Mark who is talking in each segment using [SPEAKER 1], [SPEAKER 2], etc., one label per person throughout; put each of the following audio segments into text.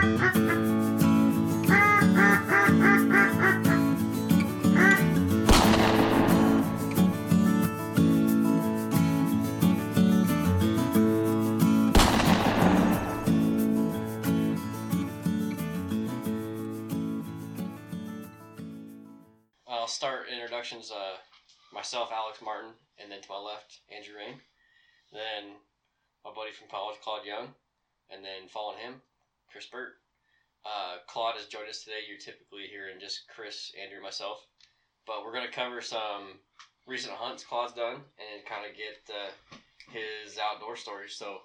[SPEAKER 1] I'll start introductions. Uh, myself, Alex Martin, and then to my left, Andrew Rain. Then my buddy from college, Claude Young, and then following him, Chris Burt. Uh, Claude has joined us today. You're typically hearing just Chris, Andrew, myself, but we're gonna cover some recent hunts Claude's done and kind of get uh, his outdoor stories. So,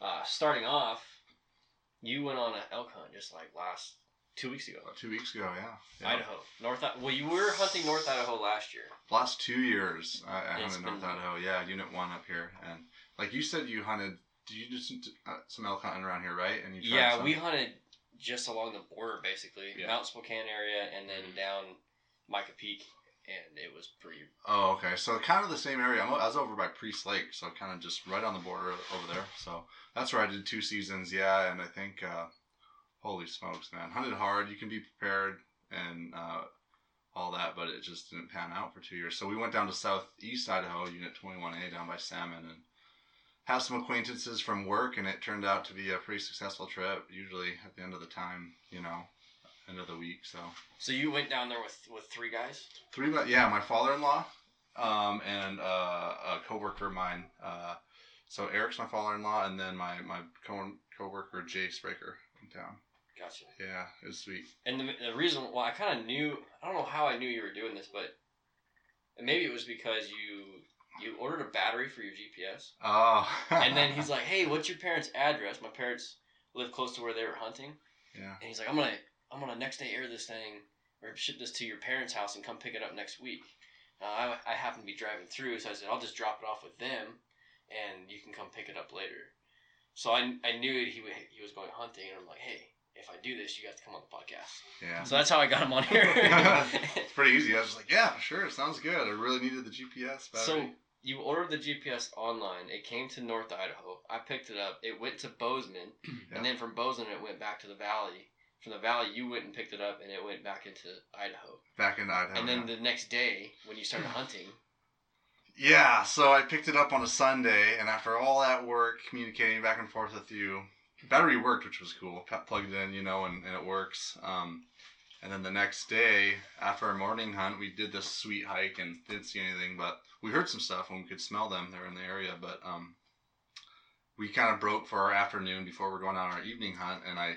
[SPEAKER 1] uh, starting off, you went on an elk hunt just like last two weeks ago.
[SPEAKER 2] About two weeks ago, yeah. yeah.
[SPEAKER 1] Idaho, North. Well, you were hunting North Idaho last year.
[SPEAKER 2] Last two years, I, I hunted North Idaho. Yeah, Unit One up here, and like you said, you hunted. Did you just some, uh, some elk hunting around here, right? And you
[SPEAKER 1] Yeah,
[SPEAKER 2] some?
[SPEAKER 1] we hunted just along the border, basically,
[SPEAKER 2] Yeah.
[SPEAKER 1] Mount Spokane area, and then
[SPEAKER 2] Mhm.
[SPEAKER 1] down Mica Peak, and it was pretty.
[SPEAKER 2] Oh, okay. So kind of the same area. I was over by Priest Lake, so kind of just right on the border over there. So that's where I did two seasons. Yeah, and I think, uh, holy smokes, man, hunted hard. You can be prepared and uh, all that, but it just didn't pan out for two years. So we went down to Southeast Idaho, Unit 21A, down by Salmon, and have some acquaintances from work, and it turned out to be a pretty successful trip. Usually at the end of the time, you know, end of the week. So
[SPEAKER 1] So you went down there with with three guys.
[SPEAKER 2] three but yeah my father-in-law um, and uh, a coworker of mine uh, so eric's my father-in-law and then my my co- coworker jay spraker in town
[SPEAKER 1] Gotcha.
[SPEAKER 2] yeah it was sweet
[SPEAKER 1] And the, the reason, why I kind of knew. I don't know how I knew you were doing this, but and maybe it was because you you ordered a battery for your GPS,
[SPEAKER 2] oh
[SPEAKER 1] and then he's like, "Hey, what's your parents' address?" My parents live close to where they were hunting.
[SPEAKER 2] yeah
[SPEAKER 1] And he's like, I'm gonna, I'm gonna next day air this thing or ship this to your parents' house and come pick it up next week. Uh, I, I happen to be driving through, so I said I'll just drop it off with them, and you can come pick it up later. So I, I knew he he was going hunting, and I'm like, hey, if I do this, you got to come on the podcast.
[SPEAKER 2] yeah
[SPEAKER 1] So that's how I got him on here.
[SPEAKER 2] it's pretty easy i was just like yeah sure sounds good i really needed the gps battery.
[SPEAKER 1] so you ordered the GPS online. It came to North Idaho. I picked it up. It went to Bozeman,
[SPEAKER 2] Yeah.
[SPEAKER 1] and then from Bozeman it went back to the valley. From the valley, you went and picked it up, and it went back into Idaho.
[SPEAKER 2] back in idaho
[SPEAKER 1] And then
[SPEAKER 2] yeah.
[SPEAKER 1] the next day, when you started hunting,
[SPEAKER 2] Yeah, so I picked it up on a Sunday, and after all that work, communicating back and forth with you, battery worked, which was cool. Plugged it in, you know, and, and it works. Um, and then the next day, after our morning hunt, we did this sweet hike and didn't see anything, but we heard some stuff and we could smell them. They were in the area, but um, we kind of broke for our afternoon before we're going on our evening hunt, and I.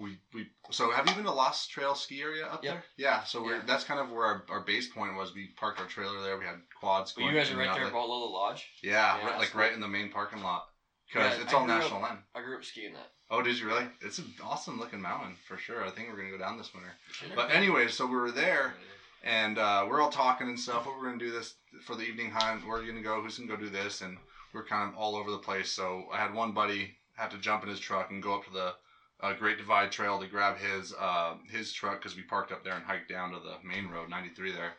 [SPEAKER 2] We, we so have you been to Lost Trail ski area up
[SPEAKER 1] Yep.
[SPEAKER 2] there? Yeah, so we're
[SPEAKER 1] Yeah.
[SPEAKER 2] that's kind of where our, our base point was. We parked our trailer there. We had quads.
[SPEAKER 1] well, you guys are right there at Lola Lodge.
[SPEAKER 2] yeah,
[SPEAKER 1] Yeah,
[SPEAKER 2] right, like right in the main parking lot because
[SPEAKER 1] Yeah,
[SPEAKER 2] it's
[SPEAKER 1] I
[SPEAKER 2] all
[SPEAKER 1] grew up-
[SPEAKER 2] national land.
[SPEAKER 1] I grew up skiing that.
[SPEAKER 2] Oh, did you really? It's an awesome looking mountain for sure. I think we're gonna go down this winter.
[SPEAKER 1] Should've
[SPEAKER 2] But anyway, so we were there and uh, we're all talking and stuff. What we're gonna do this for the evening hunt? Where are you gonna go? Who's gonna go do this? And we're kind of all over the place. So I had one buddy have to jump in his truck and go up to the uh, Great Divide Trail to grab his uh, his truck because we parked up there and hiked down to the main road, 93 there.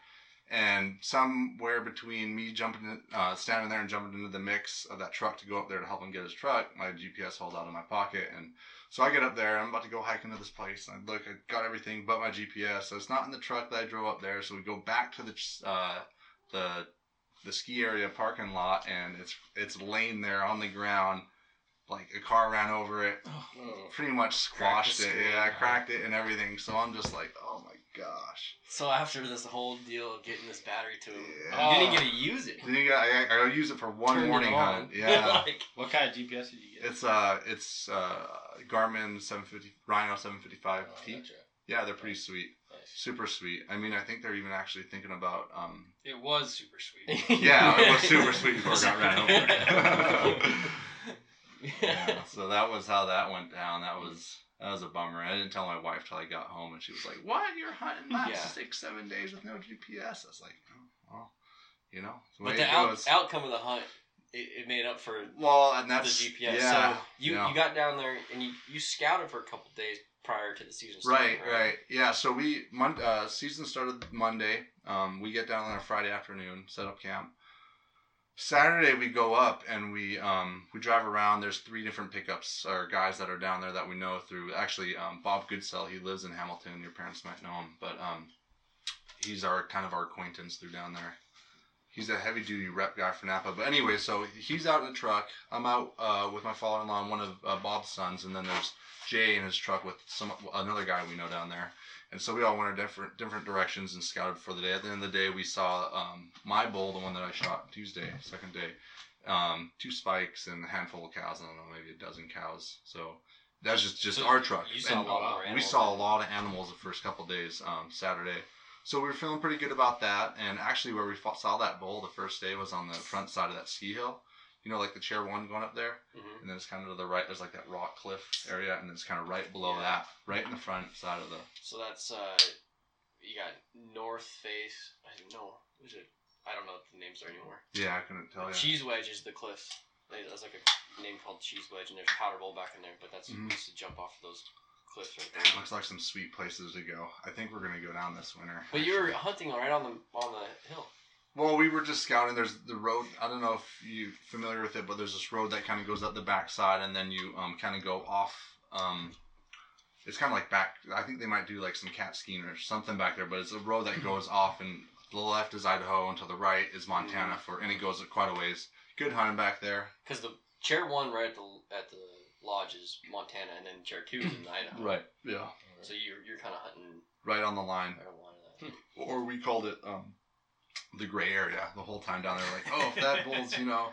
[SPEAKER 2] And somewhere between me jumping, uh, standing there and jumping into the mix of that truck to go up there to help him get his truck, my GPS hauled out of my pocket. And so I get up there, I'm about to go hiking to this place. And I look, I got everything but my GPS. So it's not in the truck that I drove up there. So we go back to the uh, the the ski area parking lot, and it's it's laying there on the ground, like a car ran over it,
[SPEAKER 1] Oh.
[SPEAKER 2] pretty much squashed it. Yeah, cracked it and everything. So I'm just like, oh my gosh.
[SPEAKER 1] So after this whole deal of getting this battery to him,
[SPEAKER 2] Yeah.
[SPEAKER 1] you didn't get to use it.
[SPEAKER 2] Then you got, I, I gotta use it for one
[SPEAKER 1] Turned
[SPEAKER 2] morning
[SPEAKER 1] on.
[SPEAKER 2] hunt. Yeah.
[SPEAKER 1] like,
[SPEAKER 3] What kind of GPS did you get?
[SPEAKER 2] It's uh, it's uh, Garmin 750 Rhino 755
[SPEAKER 3] Oh,
[SPEAKER 2] T.
[SPEAKER 3] gotcha.
[SPEAKER 2] Yeah, they're pretty sweet,
[SPEAKER 3] Nice.
[SPEAKER 2] super sweet. I mean, I think they're even actually thinking about um.
[SPEAKER 4] It was super sweet.
[SPEAKER 2] Yeah, it was super sweet before it got ran over.
[SPEAKER 1] yeah.
[SPEAKER 2] yeah, so that was how that went down. That was that was a bummer. I didn't tell my wife till I got home, and she was like, "What? You're hunting last
[SPEAKER 1] Yeah.
[SPEAKER 2] six, seven days with no GPS?" I was like, "Oh, well, you know, the
[SPEAKER 1] But the out, outcome of the hunt, it, it made up for
[SPEAKER 2] well, and that's the
[SPEAKER 1] GPS.
[SPEAKER 2] Yeah,
[SPEAKER 1] so you,
[SPEAKER 2] yeah.
[SPEAKER 1] you got down there and you, you scouted for a couple days prior to the season
[SPEAKER 2] Right,
[SPEAKER 1] starting.
[SPEAKER 2] right, yeah. So we mon- uh, season started Monday. Um, we get down on a Friday afternoon, set up camp. Saturday we go up and we um we drive around. There's three different pickups or guys that are down there that we know through. Actually, um, Bob Goodsell, he lives in Hamilton. Your parents might know him, but um, he's our kind of our acquaintance through down there. He's a heavy duty rep guy for Napa. But anyway, so he's out in the truck. I'm out uh, with my father in law and one of uh, Bob's sons, and then there's Jay in his truck with some another guy we know down there. And so we all went our different different directions and scouted for the day. At the end of the day, we saw um, my bull, the one that I shot Tuesday, second day, um, two spikes and a handful of cows. I don't know, maybe a dozen cows. So that's just just
[SPEAKER 1] So
[SPEAKER 2] our truck.
[SPEAKER 1] You saw
[SPEAKER 2] And
[SPEAKER 1] a lot more
[SPEAKER 2] we saw a lot of animals the first couple days um, Saturday. So we were feeling pretty good about that. And actually, where we saw that bull the first day was on the front side of that ski hill. You know, like the chair one going up there
[SPEAKER 1] Mhm.
[SPEAKER 2] and then it's kind of to the right. There's like that rock cliff area, and then it's kind of right below
[SPEAKER 1] Yeah.
[SPEAKER 2] that, right in the front side of the.
[SPEAKER 1] So that's uh, you got North Face. I don't know. Who's it? I don't know what the names are anymore.
[SPEAKER 2] Yeah, I couldn't tell you.
[SPEAKER 1] Cheese Wedge is the cliff. There's like a name called Cheese Wedge, and there's Powder Bowl back in there. But that's
[SPEAKER 2] Mhm.
[SPEAKER 1] used to jump off of those cliffs right there.
[SPEAKER 2] Looks like some sweet places to go. I think we're gonna go down this winter.
[SPEAKER 1] But you were hunting right on the on the hill.
[SPEAKER 2] Well, we were just scouting. There's the road. I don't know if you're familiar with it, but there's this road that kind of goes up the backside, and then you um, kind of go off. Um, it's kind of like back. I think they might do like some cat skiing or something back there, but it's a road that goes off, and the left is Idaho, and to the right is Montana. For and it goes quite a ways. Good hunting back there.
[SPEAKER 1] Because the chair one right at the at the lodge is Montana, and then chair two is in Idaho. Right.
[SPEAKER 2] Yeah.
[SPEAKER 1] So you're you're kind of hunting
[SPEAKER 2] Right on the line.
[SPEAKER 1] right on the line of that.
[SPEAKER 2] or we called it um, the gray area the whole time down there. Like, oh, if that bull's you know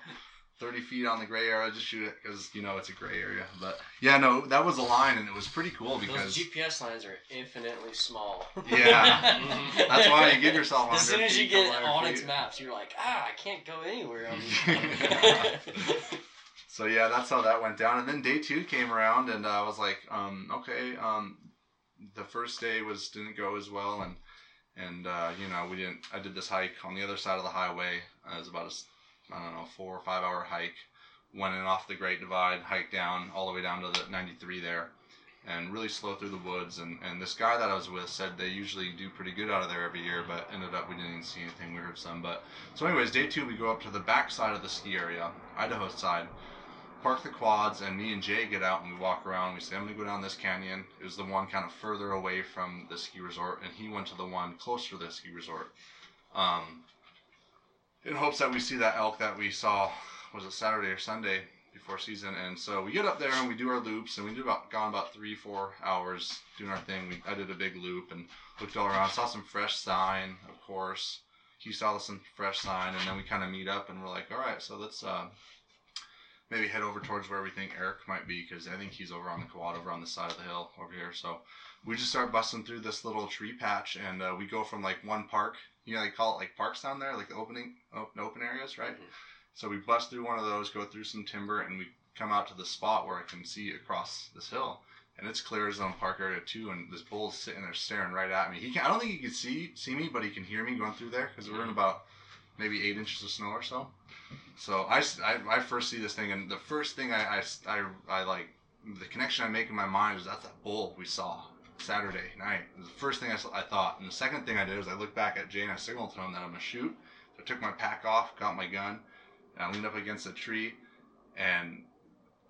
[SPEAKER 2] thirty feet on the gray area, just shoot it because you know it's a gray area. But yeah, no, that was a line, and it was pretty cool because
[SPEAKER 1] Those GPS lines are infinitely small.
[SPEAKER 2] Yeah. that's why you give yourself.
[SPEAKER 1] As soon as you get
[SPEAKER 2] 200
[SPEAKER 1] on
[SPEAKER 2] feet.
[SPEAKER 1] its maps, you're like, ah, I can't go anywhere. on these-
[SPEAKER 2] So yeah, that's how that went down. And then day two came around, and I was like, um, okay. Um, the first day was didn't go as well, and and uh, you know we didn't. I did this hike on the other side of the highway. Uh, it was about a I don't know four or five hour hike. Went in off the Great Divide, hiked down all the way down to the 93 there, and really slow through the woods. And and this guy that I was with said they usually do pretty good out of there every year, but ended up we didn't even see anything. We heard some, but so anyways, day two we go up to the back side of the ski area, Idaho side park the quads, and me and Jay get out and we walk around. We say, I'm going to go down this canyon. It was the one kind of further away from the ski resort, and he went to the one closer to the ski resort. Um, in hopes that we see that elk that we saw, was it Saturday or Sunday before season? And so we get up there and we do our loops, and we do about gone about three, four hours doing our thing. We I did a big loop and looked all around, saw some fresh sign, of course. He saw some fresh sign, and then we kind of meet up and we're like, all right, so let's uh, maybe head over towards where we think Eric might be because I think he's over on the quad over on the side of the hill over here. So we just start busting through this little tree patch and uh, we go from like one park, you know, they call it like parks down there, like the opening open, open areas, right?
[SPEAKER 1] Mhm.
[SPEAKER 2] So we bust through one of those, go through some timber, and we come out to the spot where I can see across this hill. And it's clear as on park area too, and this bull's sitting there staring right at me. He can I don't think he can see see me, but he can hear me going through there because we're in about maybe eight inches of snow or so. So I I first see this thing, and the first thing I I I like, the connection I make in my mind is that's that bull we saw Saturday night. It was the first thing I, I thought. And the second thing I did was I looked back at Jay and I signaled to him that I'm going to shoot. So I took my pack off, got my gun, and I leaned up against a tree, and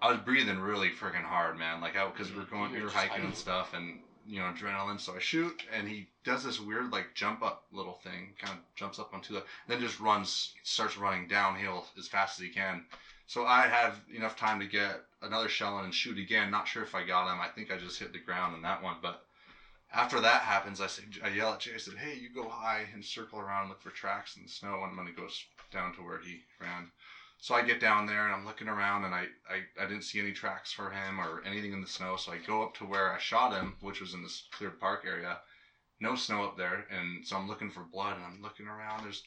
[SPEAKER 2] I was breathing really freaking hard, man. Like, I, because we were going, we were hiking and stuff, and, you know, adrenaline. So I shoot, and he does this weird, like, jump up little thing, kind of jumps up onto the, then just runs, starts running downhill as fast as he can. So I have enough time to get another shell in and shoot again. Not sure if I got him. I think I just hit the ground on that one. But after that happens, I say, I yell at Jay. I said, "Hey, you go high and circle around, look for tracks in the snow." And I'm gonna go down to where he ran. So I get down there and I'm looking around and I, I, I didn't see any tracks for him or anything in the snow. So I go up to where I shot him, which was in this cleared park area. No snow up there, and so I'm looking for blood and I'm looking around. There's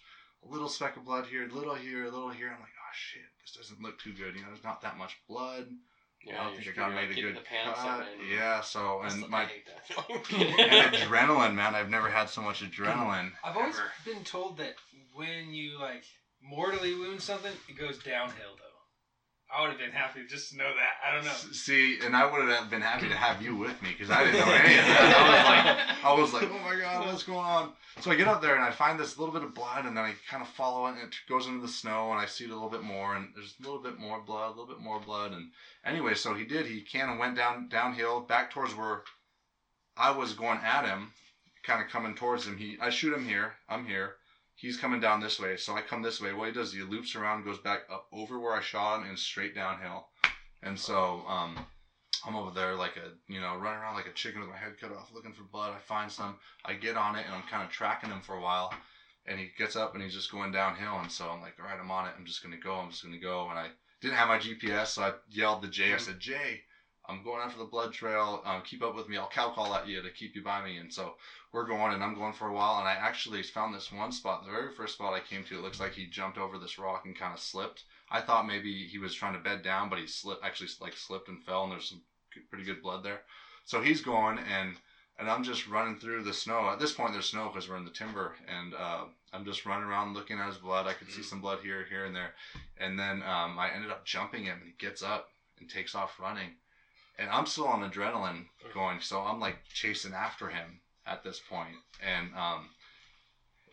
[SPEAKER 2] a little speck of blood here, a little here, a little here. I'm like, oh shit, this doesn't look too good. You know, there's not that much blood. I
[SPEAKER 1] Yeah,
[SPEAKER 2] don't think I got made a good cut. Yeah, so and
[SPEAKER 1] the- I
[SPEAKER 2] my
[SPEAKER 1] hate that
[SPEAKER 2] and adrenaline, man. I've never had so much adrenaline.
[SPEAKER 4] I've always
[SPEAKER 1] Ever.
[SPEAKER 4] been told that when you like mortally wound something, it goes downhill though. I would have been happy just to know that. I don't know.
[SPEAKER 2] See, and I would have been happy to have you with me because I didn't know any of that. I was like, I was like, oh my god, what's going on? So I get up there and I find this little bit of blood, and then I kind of follow it, and it goes into the snow, and I see it a little bit more, and there's a little bit more blood, a little bit more blood, and anyway, so he did. He kind of went down downhill back towards where I was going at him, kind of coming towards him. He, I shoot him here. I'm here. He's coming down this way, so I come this way. What he does, he loops around, goes back up over where I shot him, and straight downhill. And so, um, I'm over there like a, you know, running around like a chicken with my head cut off, looking for blood. I find some, I get on it, and I'm kind of tracking him for a while. And he gets up and he's just going downhill. And so I'm like, all right, I'm on it. I'm just gonna go. I'm just gonna go. And I didn't have my GPS, so I yelled to Jay. I said, Jay, I'm going after the blood trail. Um, keep up with me. I'll cow call at you to keep you by me. And so we're going, and I'm going for a while. And I actually found this one spot. The very first spot I came to, it looks like he jumped over this rock and kind of slipped. I thought maybe he was trying to bed down, but he slipped, actually like slipped and fell, and there's some pretty good blood there. So he's going, and and I'm just running through the snow. At this point, there's snow because we're in the timber, and uh, I'm just running around looking at his blood. I could see some blood here, here, and there, and then um, I ended up jumping him, and he gets up and takes off running, and I'm still on adrenaline going, so I'm like chasing after him at this point, and um,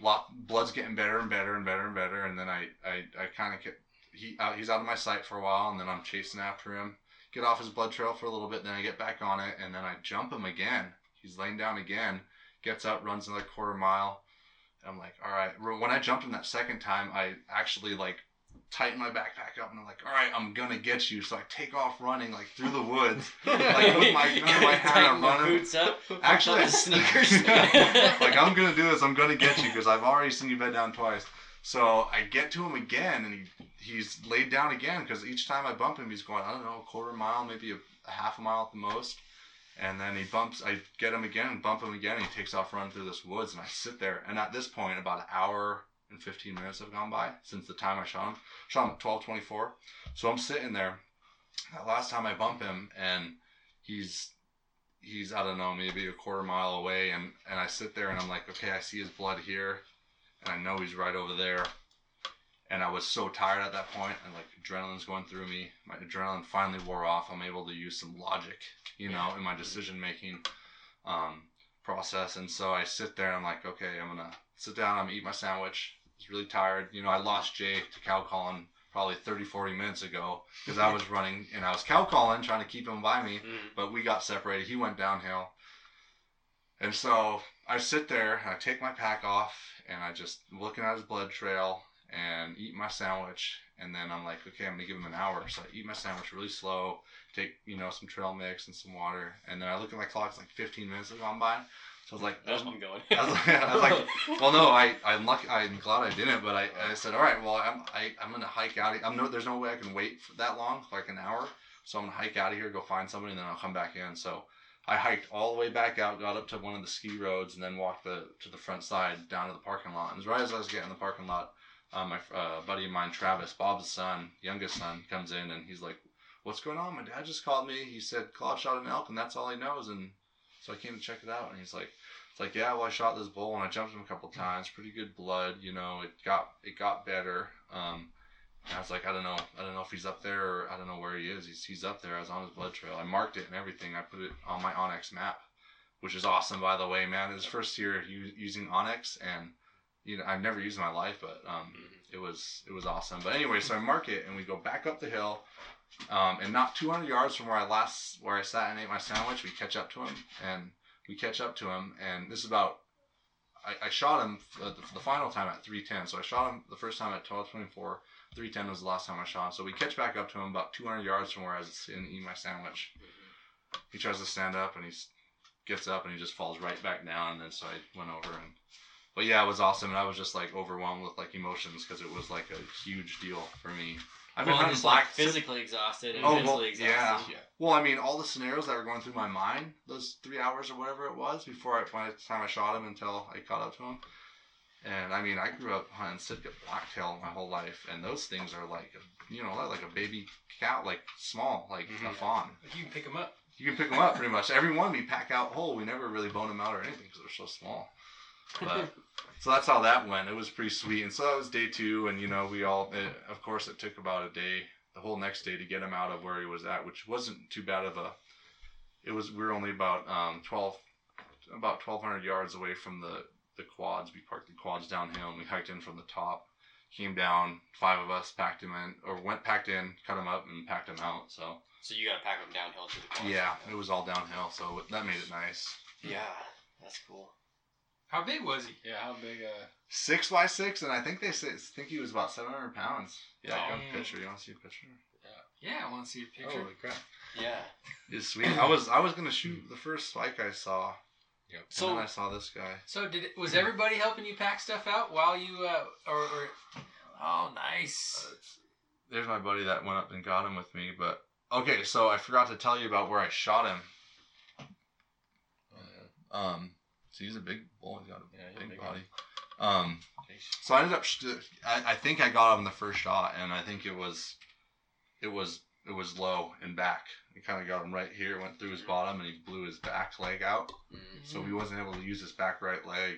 [SPEAKER 2] lot blood's getting better and better and better and better, and then I I, I kind of get he out, he's out of my sight for a while, and then I'm chasing after him, get off his blood trail for a little bit, then I get back on it, and then I jump him again. He's laying down again, gets up, runs another quarter mile. And I'm like, all right. When I jumped him that second time, I actually like tighten my backpack up, and I'm like, all right, I'm gonna get you. So I take off running like through the woods, like with my gun in my hand, I'm running.
[SPEAKER 1] boots up.
[SPEAKER 2] Actually,
[SPEAKER 1] the sneakers.
[SPEAKER 2] like I'm gonna do this. I'm gonna get you because I've already seen you bed down twice. So I get to him again, and he he's laid down again because each time I bump him, he's going I don't know a quarter mile, maybe a, a half a mile at the most. And then he bumps. I get him again and bump him again. And he takes off running through this woods, and I sit there. And at this point, about an hour and 15 minutes have gone by since the time I shot him. Shot him at 12:24. So I'm sitting there. That last time I bump him, and he's he's I don't know maybe a quarter mile away, and and I sit there and I'm like, okay, I see his blood here, and I know he's right over there. And I was so tired at that point, and like adrenaline's going through me. My adrenaline finally wore off. I'm able to use some logic, you know, in my decision making um, process. And so I sit there and I'm like, okay, I'm gonna sit down. I'm gonna eat my sandwich. I was really tired. You know, I lost Jay to cow calling probably 30, 40 minutes ago because I was running and I was cow calling trying to keep him by me
[SPEAKER 1] Mm.
[SPEAKER 2] but we got separated. He went downhill. And so I sit there and I take my pack off and I just looking at his blood trail and eat my sandwich. And then I'm like, okay, I'm gonna give him an hour. So I eat my sandwich really slow, take, you know, some trail mix and some water. And then I look at my clock, it's like 15 minutes have gone by. So I was like,
[SPEAKER 1] That's I'm going.
[SPEAKER 2] I was like, I was like, well, no, I, I'm lucky. I'm glad I didn't, but I, I said, all right, well, I'm, I, I'm gonna hike out. I'm no, there's no way I can wait for that long, like an hour. So I'm gonna hike out of here, go find somebody, and then I'll come back in. So I hiked all the way back out, got up to one of the ski roads, and then walked the to the front side down to the parking lot. And right as I was getting in the parking lot, uh, my uh, buddy of mine, Travis, Bob's son, youngest son, comes in and he's like, "What's going on? My dad just called me. He said Claude shot an elk, and that's all he knows." And so I came to check it out, and he's like, "It's like, yeah, well, I shot this bull, and I jumped him a couple times. Pretty good blood, you know. It got it got better." Um, and I was like, I don't know, I don't know if he's up there or I don't know where he is. He's he's up there. I was on his blood trail. I marked it and everything. I put it on my onX map, which is awesome, by the way, man. His first year using onX, and you know I've never used in my life, but um, it was it was awesome. But anyway, so I mark it and we go back up the hill, um, and not 200 yards from where I last where I sat and ate my sandwich, we catch up to him and we catch up to him, and this is about. I, I shot him for the, the final time at 310. So I shot him the first time at 1224. 310 was the last time I shot him. So we catch back up to him about 200 yards from where I was sitting eating my sandwich. He tries to stand up and he gets up and he just falls right back down. And then so I went over and, but yeah, it was awesome. And I was just like overwhelmed with like emotions because it was like a huge deal for me. I've
[SPEAKER 1] well,
[SPEAKER 2] hunting
[SPEAKER 1] just like physically exhausted and
[SPEAKER 2] Oh, well,
[SPEAKER 1] mentally exhausted.
[SPEAKER 2] yeah.
[SPEAKER 1] yeah.
[SPEAKER 2] Well, I mean, all the scenarios that were going through my mind, those three hours or whatever it was before I, by the time I shot him until I caught up to him. And I mean, I grew up hunting Sitka blacktail my whole life, and those things are like, you know, like a baby cow, like small, like a
[SPEAKER 1] Mhm.
[SPEAKER 2] fawn.
[SPEAKER 4] You can pick them up.
[SPEAKER 2] You can pick them up pretty much. Every one we pack out whole. We never really bone them out or anything because they're so small. But so that's how that went. It was pretty sweet. And so that was day two, and you know, we all, it, of course, it took about a day the whole next day to get him out of where he was at, which wasn't too bad of a. It was we were only about um, twelve, about twelve hundred yards away from the the quads. We parked the quads downhill and we hiked in from the top. Came down, five of us packed him in, or went packed in, cut him up, and packed him out. So
[SPEAKER 1] So you got to pack them downhill to the quads.
[SPEAKER 2] yeah, it was all downhill, so that made it nice.
[SPEAKER 1] Yeah, that's cool.
[SPEAKER 4] How big was he?
[SPEAKER 3] Yeah, how big? Uh,
[SPEAKER 2] Six by six, and I think they say think he was about seven hundred pounds. Yeah, I got a picture. You want to see a picture?
[SPEAKER 4] Yeah, Yeah, I want to see a picture.
[SPEAKER 3] holy crap!
[SPEAKER 1] Yeah.
[SPEAKER 2] It's sweet. I was I was gonna shoot the first spike I saw,
[SPEAKER 3] Yep.
[SPEAKER 2] so
[SPEAKER 1] So-
[SPEAKER 2] and then I saw this guy.
[SPEAKER 4] So did it, was everybody helping you pack stuff out while you uh or, or oh nice.
[SPEAKER 2] There's my buddy that went up and got him with me. But okay, so I forgot to tell you about where I shot him.
[SPEAKER 3] Uh,
[SPEAKER 2] Um, so he's a big bull. He's got a
[SPEAKER 3] Yeah,
[SPEAKER 2] big
[SPEAKER 3] big
[SPEAKER 2] body. Um, so I ended up. St- I, I think I got him the first shot, and I think it was, it was it was low and back. We kind of got him right here, went through his bottom, and he blew his back leg out.
[SPEAKER 1] Mm.
[SPEAKER 2] so he wasn't able to use his back right leg.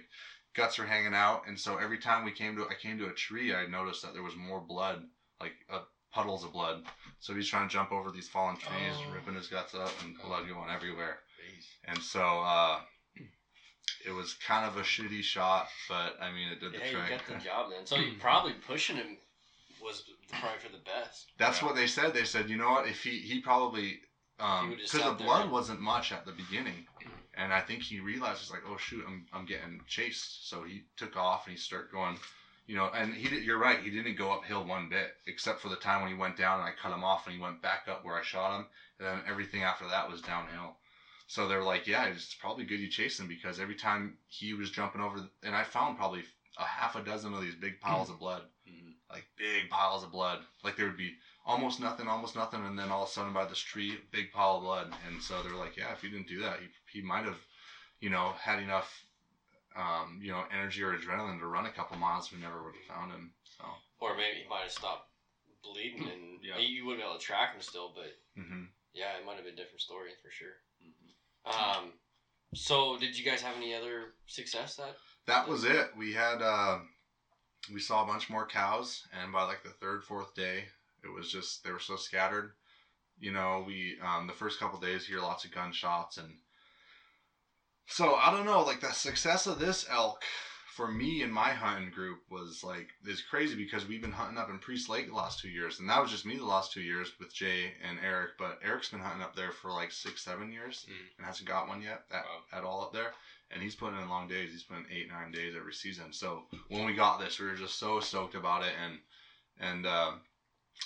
[SPEAKER 2] Guts were hanging out, and so every time we came to I came to a tree, I noticed that there was more blood, like uh, puddles of blood. So he's trying to jump over these fallen trees,
[SPEAKER 4] Oh.
[SPEAKER 2] ripping his guts up, and blood going everywhere.
[SPEAKER 3] Jeez.
[SPEAKER 2] And so uh, it was kind of a shitty shot, but I mean it did the
[SPEAKER 1] Yeah, you got the job then. So you probably pushing him was probably for the best.
[SPEAKER 2] That's
[SPEAKER 3] Yeah.
[SPEAKER 2] what they said. They said, you know what? If he he probably
[SPEAKER 1] He
[SPEAKER 2] um because the blood wasn't much at the beginning, and I think he realized he's like, oh shoot, I'm I'm getting chased. So he took off and he started going, you know. And he did. You're right. He didn't go uphill one bit, except for the time when he went down and I cut him off and he went back up where I shot him, and then everything after that was downhill. So they're like, yeah, it's probably good you chased him because every time he was jumping over, and I found probably a half a dozen of these big piles of blood
[SPEAKER 3] Mhm.
[SPEAKER 2] like big piles of blood. Like there would be almost nothing, almost nothing, and then all of a sudden by this tree, big pile of blood. And so they're like, yeah, if he didn't do that, he, he might have, you know, had enough, um, you know, energy or adrenaline to run a couple miles. We never would have found him. So,
[SPEAKER 1] Or maybe he might have stopped bleeding and
[SPEAKER 3] Yeah.
[SPEAKER 1] you would have been able to track him still, but
[SPEAKER 2] hmm
[SPEAKER 1] yeah, it might have been a different story for sure. Um, so did you guys have any other success that?
[SPEAKER 2] that was it. We had, uh, we saw a bunch more cows, and by like the third, fourth day, it was just they were so scattered. You know, we um, the first couple days hear lots of gunshots and so I don't know, like the success of this elk for me and my hunting group was like it's crazy because we've been hunting up in Priest Lake the last two years, and that was just me the last two years with Jay and Eric. But Eric's been hunting up there for like six, seven years
[SPEAKER 3] Mm.
[SPEAKER 2] and hasn't got one yet at,
[SPEAKER 3] Wow.
[SPEAKER 2] at all up there. And he's putting in long days. He's putting eight, nine days every season. So when we got this, we were just so stoked about it, and and uh,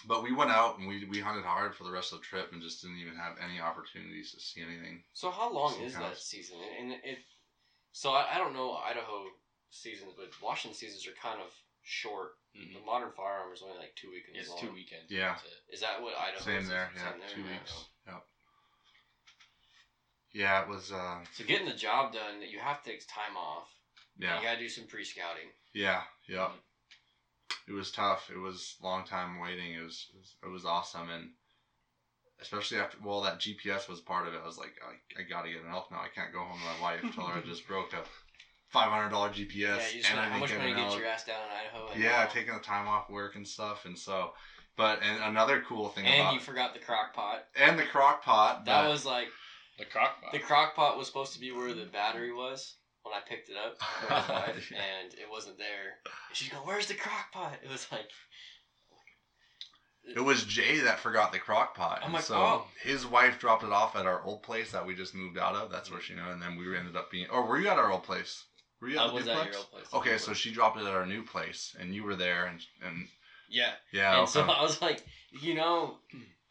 [SPEAKER 2] but we went out and we we hunted hard for the rest of the trip and just didn't even have any opportunities to see anything.
[SPEAKER 1] So how long is that season? And it. So I, I don't know Idaho seasons, but Washington seasons are kind of short.
[SPEAKER 3] Mhm.
[SPEAKER 1] The modern firearm is only like two weekends
[SPEAKER 3] It's
[SPEAKER 1] long.
[SPEAKER 3] two weekends.
[SPEAKER 2] Yeah.
[SPEAKER 1] Is that what Idaho?
[SPEAKER 2] Same
[SPEAKER 1] is?
[SPEAKER 2] there,
[SPEAKER 1] Same
[SPEAKER 2] yeah,
[SPEAKER 1] there?
[SPEAKER 2] two
[SPEAKER 1] Yeah.
[SPEAKER 2] weeks. Yep. Yeah, it was. Uh,
[SPEAKER 1] So getting the job done, you have to take time off.
[SPEAKER 2] yeah.
[SPEAKER 1] You gotta do some pre-scouting.
[SPEAKER 2] Yeah, yeah. It was tough. It was long time waiting. It was it was, it was awesome, and especially after well, that GPS was part of it. I was like, I, I got to get an elk now. I can't go home to my wife tell her I just broke a five hundred dollar GPS
[SPEAKER 1] yeah, you just
[SPEAKER 2] and
[SPEAKER 1] wanna-
[SPEAKER 2] I
[SPEAKER 1] how much money to get
[SPEAKER 2] elk.
[SPEAKER 1] your ass down in Idaho?
[SPEAKER 2] Yeah,
[SPEAKER 1] now-
[SPEAKER 2] taking the time off work and stuff, and so. But and another cool thing
[SPEAKER 1] And
[SPEAKER 2] about
[SPEAKER 1] you forgot the crock pot.
[SPEAKER 2] and the crock pot.
[SPEAKER 1] That
[SPEAKER 2] but-
[SPEAKER 1] was like
[SPEAKER 3] The crock pot.
[SPEAKER 1] the crock pot was supposed to be where the battery was when I picked it up wife,
[SPEAKER 2] Yeah.
[SPEAKER 1] and it wasn't there. And she's going, "Where's the crock pot?" It was like,
[SPEAKER 2] It was Jay that forgot the crock pot.
[SPEAKER 1] I'm
[SPEAKER 2] and
[SPEAKER 1] like,
[SPEAKER 2] so
[SPEAKER 1] oh.
[SPEAKER 2] his wife dropped it off at our old place that we just moved out of. That's where she knew. And then we ended up being. Or were you at our old place? Were you at
[SPEAKER 1] I
[SPEAKER 2] the
[SPEAKER 1] was
[SPEAKER 2] new
[SPEAKER 1] at your old place.
[SPEAKER 2] Okay, so she dropped it at our new place, and you were there, and and
[SPEAKER 1] yeah,
[SPEAKER 2] yeah.
[SPEAKER 1] and so. I was like, you know,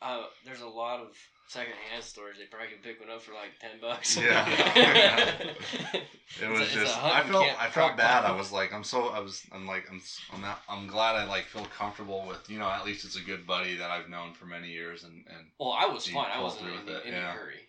[SPEAKER 1] uh, there's a lot of secondhand stores. They probably can pick one up for like ten bucks.
[SPEAKER 2] Yeah. it was
[SPEAKER 1] it's
[SPEAKER 2] just. I felt. I felt bad. I was like, I'm so. I was. I'm like. I'm. I'm not. I'm glad I like feel comfortable with. You know, at least it's a good buddy that I've known for many years, and and
[SPEAKER 1] Well, I was fine. I wasn't in
[SPEAKER 2] it,
[SPEAKER 1] any
[SPEAKER 2] yeah.
[SPEAKER 1] hurry.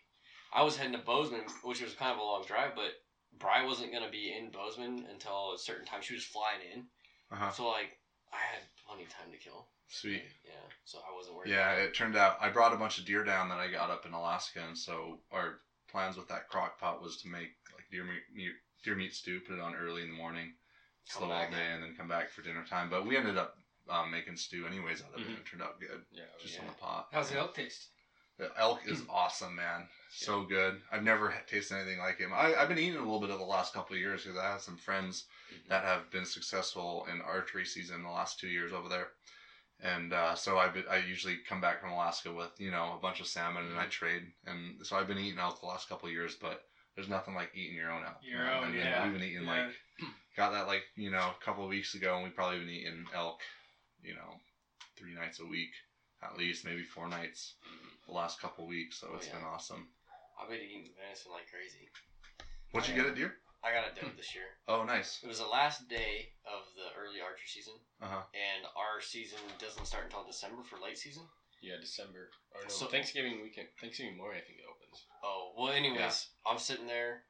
[SPEAKER 1] I was heading to Bozeman, which was kind of a long drive, but Bry wasn't gonna be in Bozeman until a certain time. She was flying in,
[SPEAKER 2] uh
[SPEAKER 1] so like I had plenty of time to kill.
[SPEAKER 2] sweet.
[SPEAKER 1] Yeah, so I wasn't worried.
[SPEAKER 2] Yeah,
[SPEAKER 1] about it.
[SPEAKER 2] it turned out I brought a bunch of deer down that I got up in Alaska, and so our plans with that crock pot was to make like deer meat, meat deer meat stew, put it on early in the morning,
[SPEAKER 1] Come
[SPEAKER 2] slow all day, and then come back for dinner time. But we ended up um, making stew anyways out of it.
[SPEAKER 3] Mhm.
[SPEAKER 2] It turned out good,
[SPEAKER 3] Yeah.
[SPEAKER 2] just
[SPEAKER 1] yeah.
[SPEAKER 2] on the pot.
[SPEAKER 4] How's the elk taste?
[SPEAKER 2] The elk is awesome, man. So good. I've never tasted anything like him. I, I've been eating a little bit of the last couple of years because I have some friends
[SPEAKER 3] Mhm.
[SPEAKER 2] that have been successful in archery season the last two years over there. And uh, so I I usually come back from Alaska with you know a bunch of salmon and I trade and so I've been eating elk the last couple of years, but there's nothing like eating your own elk.
[SPEAKER 4] Your own,
[SPEAKER 2] And
[SPEAKER 4] yeah.
[SPEAKER 2] We've been eating
[SPEAKER 4] Yeah.
[SPEAKER 2] like got that like you know a couple of weeks ago and we've probably been eating elk, you know, three nights a week at least, maybe four nights the last couple weeks. So
[SPEAKER 1] Oh,
[SPEAKER 2] it's
[SPEAKER 1] yeah.
[SPEAKER 2] been awesome.
[SPEAKER 1] I've been eating venison like crazy.
[SPEAKER 2] What'd you get at deer?
[SPEAKER 1] I got a doe this year.
[SPEAKER 2] Oh, nice.
[SPEAKER 1] It was the last day of the early archer season,
[SPEAKER 2] Uh huh.
[SPEAKER 1] and our season doesn't start until December for late season.
[SPEAKER 3] Yeah, December. Or no,
[SPEAKER 1] So-
[SPEAKER 3] Thanksgiving weekend. Thanksgiving morning, I think it opens.
[SPEAKER 1] Oh well. Anyways, I'm sitting there,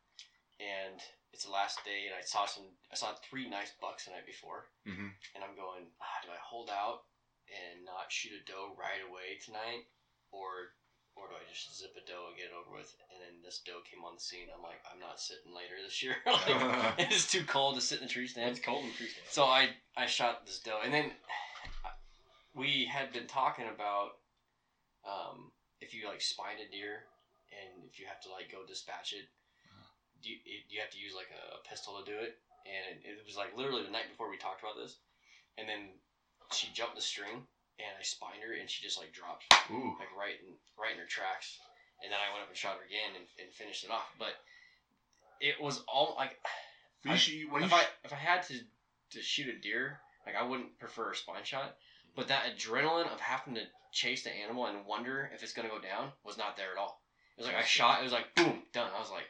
[SPEAKER 1] and it's the last day, and I saw some. I saw three nice bucks the night before,
[SPEAKER 2] hmm
[SPEAKER 1] and I'm going, ah, do I hold out and not shoot a doe right away tonight, or or do I just zip a doe and get it over with? And then this doe came on the scene. I'm like, I'm not sitting later this year. like, it's too cold to sit in the tree stand.
[SPEAKER 3] It's cold in the tree stand.
[SPEAKER 1] So I I shot this doe, and then we had been talking about um, if you like spine a deer, and if you have to like go dispatch it, do you, it, you have to use like a, pistol to do it. And it, was like literally the night before we talked about this, and then she jumped the string, and I spined her, and she just like dropped
[SPEAKER 2] Ooh.
[SPEAKER 1] like right in right in her tracks. And then I went up and shot her again and, and finished it off. But it was all like
[SPEAKER 2] You should- when you
[SPEAKER 1] if I if I had to to shoot a deer, like I wouldn't prefer a spine shot. But that adrenaline of having to chase the animal and wonder if it's gonna go down was not there at all. It was like I shot. It was like boom, done. I was like,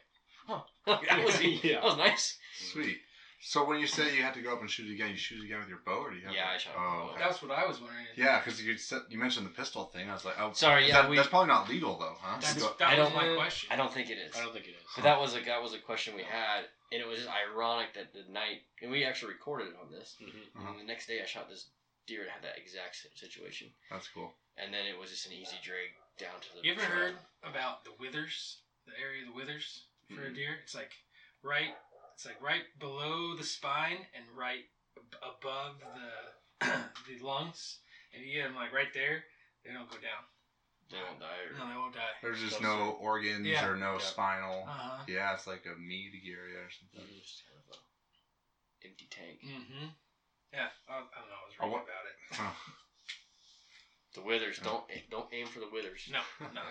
[SPEAKER 1] huh, that was
[SPEAKER 3] Yeah.
[SPEAKER 1] that was nice.
[SPEAKER 2] Sweet. So when you say you had to go up and shoot it again, you shoot it again with your bow, or do you have?
[SPEAKER 1] Yeah,
[SPEAKER 2] to-
[SPEAKER 1] I shot with
[SPEAKER 2] Oh, okay.
[SPEAKER 4] That's what I was wondering.
[SPEAKER 2] yeah, because you said you mentioned the pistol thing. I was like, oh,
[SPEAKER 1] Sorry, yeah,
[SPEAKER 2] that-
[SPEAKER 1] we.
[SPEAKER 2] that's probably not legal though, huh?
[SPEAKER 4] That's, that
[SPEAKER 1] I
[SPEAKER 4] was
[SPEAKER 1] don't-
[SPEAKER 4] my question.
[SPEAKER 1] I don't think it is.
[SPEAKER 3] I don't think it is.
[SPEAKER 1] But that was a that was a question we had, and it was just ironic that the night, and we actually recorded it on this.
[SPEAKER 3] Mhm.
[SPEAKER 2] Uh-huh.
[SPEAKER 1] And the next day, I shot this deer that had that exact si- situation,
[SPEAKER 2] That's cool.
[SPEAKER 1] and then it was just an easy drag down to the.
[SPEAKER 4] You ever
[SPEAKER 1] trail.
[SPEAKER 4] heard about the withers? The area of the withers for a
[SPEAKER 2] Mm.
[SPEAKER 4] deer? It's like right. It's like right below the spine and right above the the lungs. And you get them like right there, they don't go down.
[SPEAKER 1] They won't die. Or,
[SPEAKER 4] No, they won't die.
[SPEAKER 2] There's just
[SPEAKER 3] Those
[SPEAKER 2] no organs
[SPEAKER 4] Yeah.
[SPEAKER 2] or no
[SPEAKER 3] Yeah.
[SPEAKER 2] spinal.
[SPEAKER 4] Uh huh.
[SPEAKER 2] Yeah, it's like a meaty area or something.
[SPEAKER 1] Just kind of a empty tank.
[SPEAKER 4] Mm-hmm. Yeah. I, I don't know. I was reading
[SPEAKER 2] what-
[SPEAKER 4] about it.
[SPEAKER 2] Huh.
[SPEAKER 1] The withers
[SPEAKER 2] Yeah.
[SPEAKER 1] don't don't aim for the withers.
[SPEAKER 4] No, no,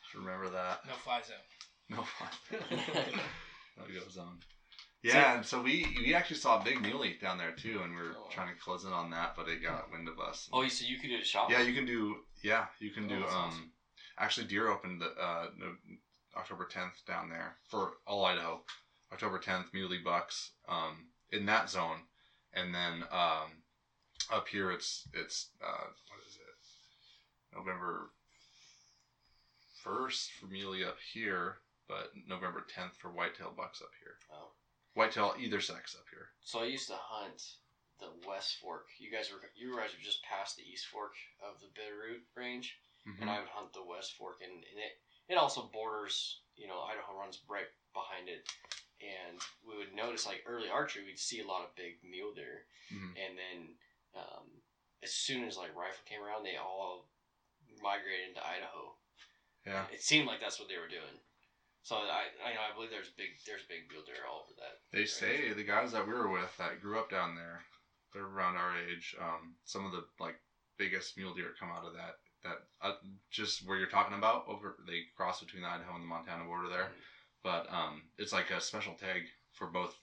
[SPEAKER 2] Just remember that.
[SPEAKER 4] no fly zone.
[SPEAKER 2] No fun. that goes on. Yeah, and so we we actually saw a big muley down there too, and we are
[SPEAKER 1] Oh,
[SPEAKER 2] trying to close in on that, but it got wind of us.
[SPEAKER 1] Oh, you so you could do a shot.
[SPEAKER 2] yeah, you can do. Yeah, you can
[SPEAKER 1] Oh,
[SPEAKER 2] do. Um,
[SPEAKER 1] awesome.
[SPEAKER 2] actually, deer opened the uh October 10th down there for all Idaho. October 10th, muley bucks um in that zone, and then um up here it's it's uh what is it November first for muley up here, but November 10th for whitetail bucks up here.
[SPEAKER 1] Oh.
[SPEAKER 2] Whitetail either sex up here.
[SPEAKER 1] So I used to hunt the West Fork. You guys were you guys were just past the East Fork of the Bitterroot Range,
[SPEAKER 2] Mhm.
[SPEAKER 1] and I would hunt the West Fork, and, and it it also borders. You know, Idaho runs right behind it, and we would notice like early archery, we'd see a lot of big mule deer,
[SPEAKER 2] Mhm.
[SPEAKER 1] and then um, as soon as like rifle came around, they all migrated into Idaho.
[SPEAKER 2] Yeah.
[SPEAKER 1] It seemed like that's what they were doing. So I, I, know, I believe there's big, there's big mule deer all over that.
[SPEAKER 2] They say the guys that we were with that grew up down there, they're around our age. Um, some of the like biggest mule deer come out of that. That uh, just where you're talking about over they cross between the Idaho and the Montana border there, but um, it's like a special tag for both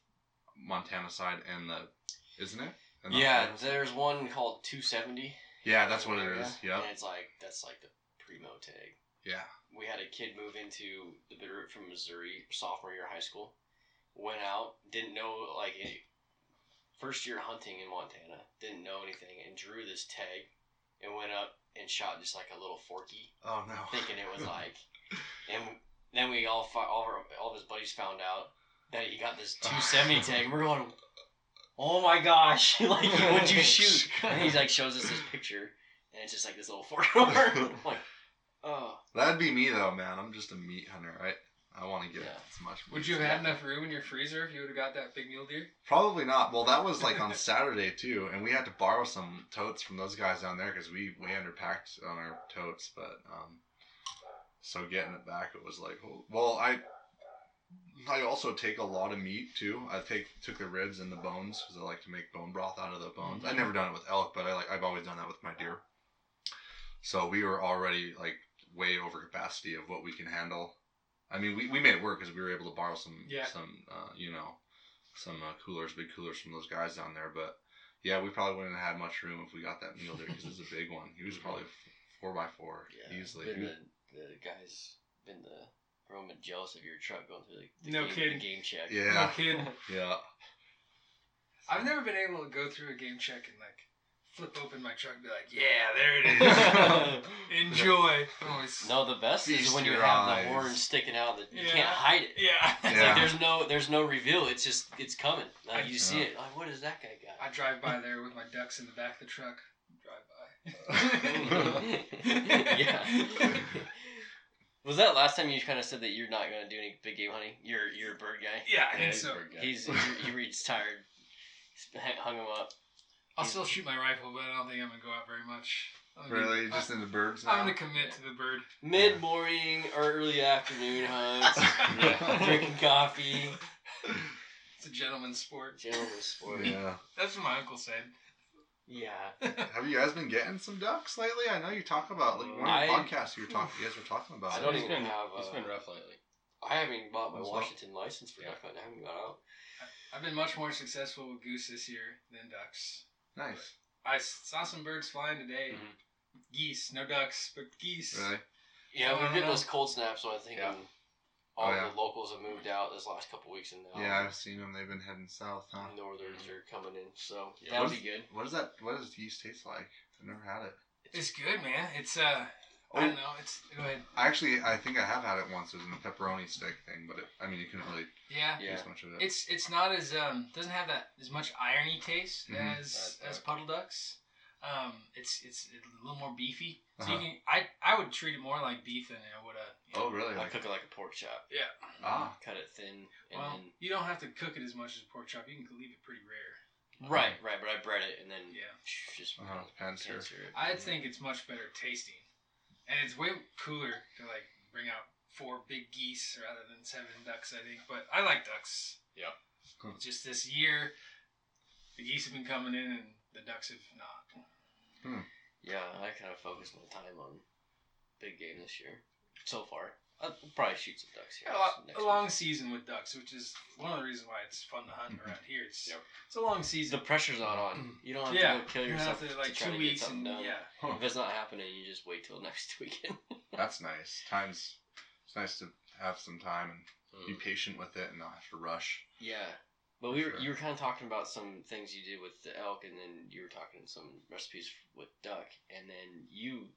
[SPEAKER 2] Montana side and the, isn't it? And
[SPEAKER 1] Yeah, there's one called 270.
[SPEAKER 2] yeah, that's what it is. Yep.
[SPEAKER 1] And it's like that's like the primo tag.
[SPEAKER 2] Yeah.
[SPEAKER 1] We had a kid move into the Bitterroot from Missouri, sophomore year of high school. Went out, didn't know like any, first year hunting in Montana, didn't know anything, and drew this tag, and went up and shot just like a little forky,
[SPEAKER 2] Oh no.
[SPEAKER 1] thinking it was like, and then we all all our, all of his buddies found out that he got this 270 tag. We're going, oh my gosh, like what'd you shoot? And he's like shows us this picture, and it's just like this little four like, oh,
[SPEAKER 2] That'd be me though, man. I'm just a meat hunter, right? I want to get
[SPEAKER 1] Yeah.
[SPEAKER 2] as much.
[SPEAKER 4] Would you have had enough room in your freezer if you would have got that big mule deer?
[SPEAKER 2] Probably not. Well, that was like on Saturday too, and we had to borrow some totes from those guys down there because we way underpacked on our totes. But um, so getting it back, it was like, well, I I also take a lot of meat too. I take took the ribs and the bones because I like to make bone broth out of the bones. I've never done it with elk, but I like I've always done that with my deer. So we were already like way over capacity of what we can handle. I mean, we, we made it work because we were able to borrow some
[SPEAKER 4] Yeah.
[SPEAKER 2] some uh, you know some uh, coolers, big coolers from those guys down there. But yeah, we probably wouldn't have had much room if we got that meal there because it's a big one. He was probably f- four by four
[SPEAKER 1] Yeah.
[SPEAKER 2] easily.
[SPEAKER 1] Been the, the guys been the Roman jealous of your truck going through the, the
[SPEAKER 4] No
[SPEAKER 1] game,
[SPEAKER 4] kidding.
[SPEAKER 1] the game check.
[SPEAKER 4] Yeah, No
[SPEAKER 2] yeah,
[SPEAKER 4] kidding.
[SPEAKER 2] yeah.
[SPEAKER 4] I've never been able to go through a game check and like flip open my truck and be like, yeah, there it is. Enjoy.
[SPEAKER 1] No, the best is when you have
[SPEAKER 2] eyes.
[SPEAKER 1] the horn sticking out. That you
[SPEAKER 4] Yeah.
[SPEAKER 1] can't hide it.
[SPEAKER 4] Yeah.
[SPEAKER 1] It's
[SPEAKER 2] Yeah.
[SPEAKER 1] like there's no there's no reveal. It's just it's coming. Like
[SPEAKER 4] I-
[SPEAKER 1] you see
[SPEAKER 2] Yeah.
[SPEAKER 1] it. Like what does that guy got?
[SPEAKER 4] I drive by there with my ducks in the back of the truck. Drive by.
[SPEAKER 1] yeah. Was that last time you kind of said that you're not gonna do any big game hunting? You're you're a bird guy.
[SPEAKER 4] Yeah, I think
[SPEAKER 3] he's
[SPEAKER 4] so.
[SPEAKER 3] a bird guy.
[SPEAKER 1] He's he reads tired. Hung him up.
[SPEAKER 4] I'll still shoot my rifle, but I don't think I'm gonna go out very much. I'm gonna
[SPEAKER 2] Really,
[SPEAKER 4] be-
[SPEAKER 2] just
[SPEAKER 4] I,
[SPEAKER 2] the birds.
[SPEAKER 4] I'm gonna commit to the bird.
[SPEAKER 1] Mid morning or early afternoon hunts. drinking coffee.
[SPEAKER 4] It's a gentleman's sport.
[SPEAKER 1] Gentleman's sport.
[SPEAKER 2] Yeah.
[SPEAKER 4] That's what my uncle said.
[SPEAKER 1] Yeah.
[SPEAKER 2] Have you guys been getting some ducks lately? I know you talk about like one of
[SPEAKER 1] I-
[SPEAKER 2] your podcasts. You were talking. You guys were talking about.
[SPEAKER 1] I
[SPEAKER 2] it.
[SPEAKER 1] don't
[SPEAKER 3] It's
[SPEAKER 1] even
[SPEAKER 3] been,
[SPEAKER 1] have,
[SPEAKER 3] It's
[SPEAKER 1] uh,
[SPEAKER 3] been rough lately.
[SPEAKER 1] I haven't even bought my
[SPEAKER 2] As well.
[SPEAKER 1] Washington license for
[SPEAKER 3] Yeah.
[SPEAKER 1] duck hunting. I haven't got out.
[SPEAKER 4] I've been much more successful with goose this year than ducks.
[SPEAKER 2] Nice.
[SPEAKER 4] I saw some birds flying today.
[SPEAKER 1] Mhm.
[SPEAKER 4] Geese, no ducks, but geese.
[SPEAKER 2] Really?
[SPEAKER 1] Yeah, we're
[SPEAKER 4] don't
[SPEAKER 1] getting those cold snaps, so I think
[SPEAKER 2] Yeah.
[SPEAKER 1] all
[SPEAKER 2] Oh, yeah.
[SPEAKER 1] the locals have moved out this last couple weeks, and now
[SPEAKER 2] Yeah, I've seen them. They've been heading south, huh?
[SPEAKER 1] northerns are coming in. So
[SPEAKER 3] Yeah.
[SPEAKER 1] that'll be good.
[SPEAKER 2] What does that? What does yeast taste like? I've never had it.
[SPEAKER 4] It's good, man. It's uh, I
[SPEAKER 2] Oh.
[SPEAKER 4] don't know. It's go ahead.
[SPEAKER 2] I actually, I think I have had it once. It was in a pepperoni stick thing, but it, I mean, you couldn't really
[SPEAKER 4] Yeah.
[SPEAKER 1] Yeah.
[SPEAKER 2] taste much of it.
[SPEAKER 4] It's it's not as um doesn't have that as much irony taste
[SPEAKER 2] Mhm.
[SPEAKER 4] as
[SPEAKER 3] That's
[SPEAKER 4] as
[SPEAKER 3] dark.
[SPEAKER 4] puddle ducks. Um, it's it's a little more beefy. So
[SPEAKER 2] Uh-huh.
[SPEAKER 4] you can I I would treat it more like beef than I would a.
[SPEAKER 2] oh, really?
[SPEAKER 1] I
[SPEAKER 2] Like,
[SPEAKER 1] cook it like a pork chop.
[SPEAKER 4] Yeah.
[SPEAKER 2] ah,
[SPEAKER 1] Cut it thin, and
[SPEAKER 4] Well,
[SPEAKER 1] then
[SPEAKER 4] you don't have to cook it as much as pork chop. You can leave it pretty rare.
[SPEAKER 1] right, right. But I bread it and then
[SPEAKER 4] Yeah.
[SPEAKER 1] just
[SPEAKER 2] uh-huh, pan sear.
[SPEAKER 1] pan sear.
[SPEAKER 4] I think it's much better tasting, and it's way cooler to like bring out four big geese rather than seven ducks. I think, but I like ducks.
[SPEAKER 3] Yeah.
[SPEAKER 2] Cool.
[SPEAKER 4] Just this year, the geese have been coming in, and the ducks have not. Hmm.
[SPEAKER 1] Yeah, I kind of focused my time on big game this year. So far, I'll probably shoot some ducks here.
[SPEAKER 4] A, lo-
[SPEAKER 1] next
[SPEAKER 4] a
[SPEAKER 1] week.
[SPEAKER 4] long season with ducks, which is one of the reasons why it's fun to hunt around here. It's
[SPEAKER 3] Yep.
[SPEAKER 4] it's a long season.
[SPEAKER 1] The pressure's not on. You don't have
[SPEAKER 4] yeah,
[SPEAKER 1] to go kill
[SPEAKER 4] you
[SPEAKER 1] yourself
[SPEAKER 4] have to
[SPEAKER 1] to,
[SPEAKER 4] like
[SPEAKER 1] try
[SPEAKER 4] two
[SPEAKER 1] to
[SPEAKER 4] weeks
[SPEAKER 1] get something
[SPEAKER 4] and
[SPEAKER 1] done.
[SPEAKER 4] yeah.
[SPEAKER 1] If it's not happening, you just wait till next weekend.
[SPEAKER 2] That's nice. Times. It's nice to have some time and be
[SPEAKER 3] Mm.
[SPEAKER 2] patient with it and not have to rush.
[SPEAKER 1] yeah, but we were
[SPEAKER 2] Sure.
[SPEAKER 1] you were kind of talking about some things you did with the elk, and then you were talking some recipes with duck, and then you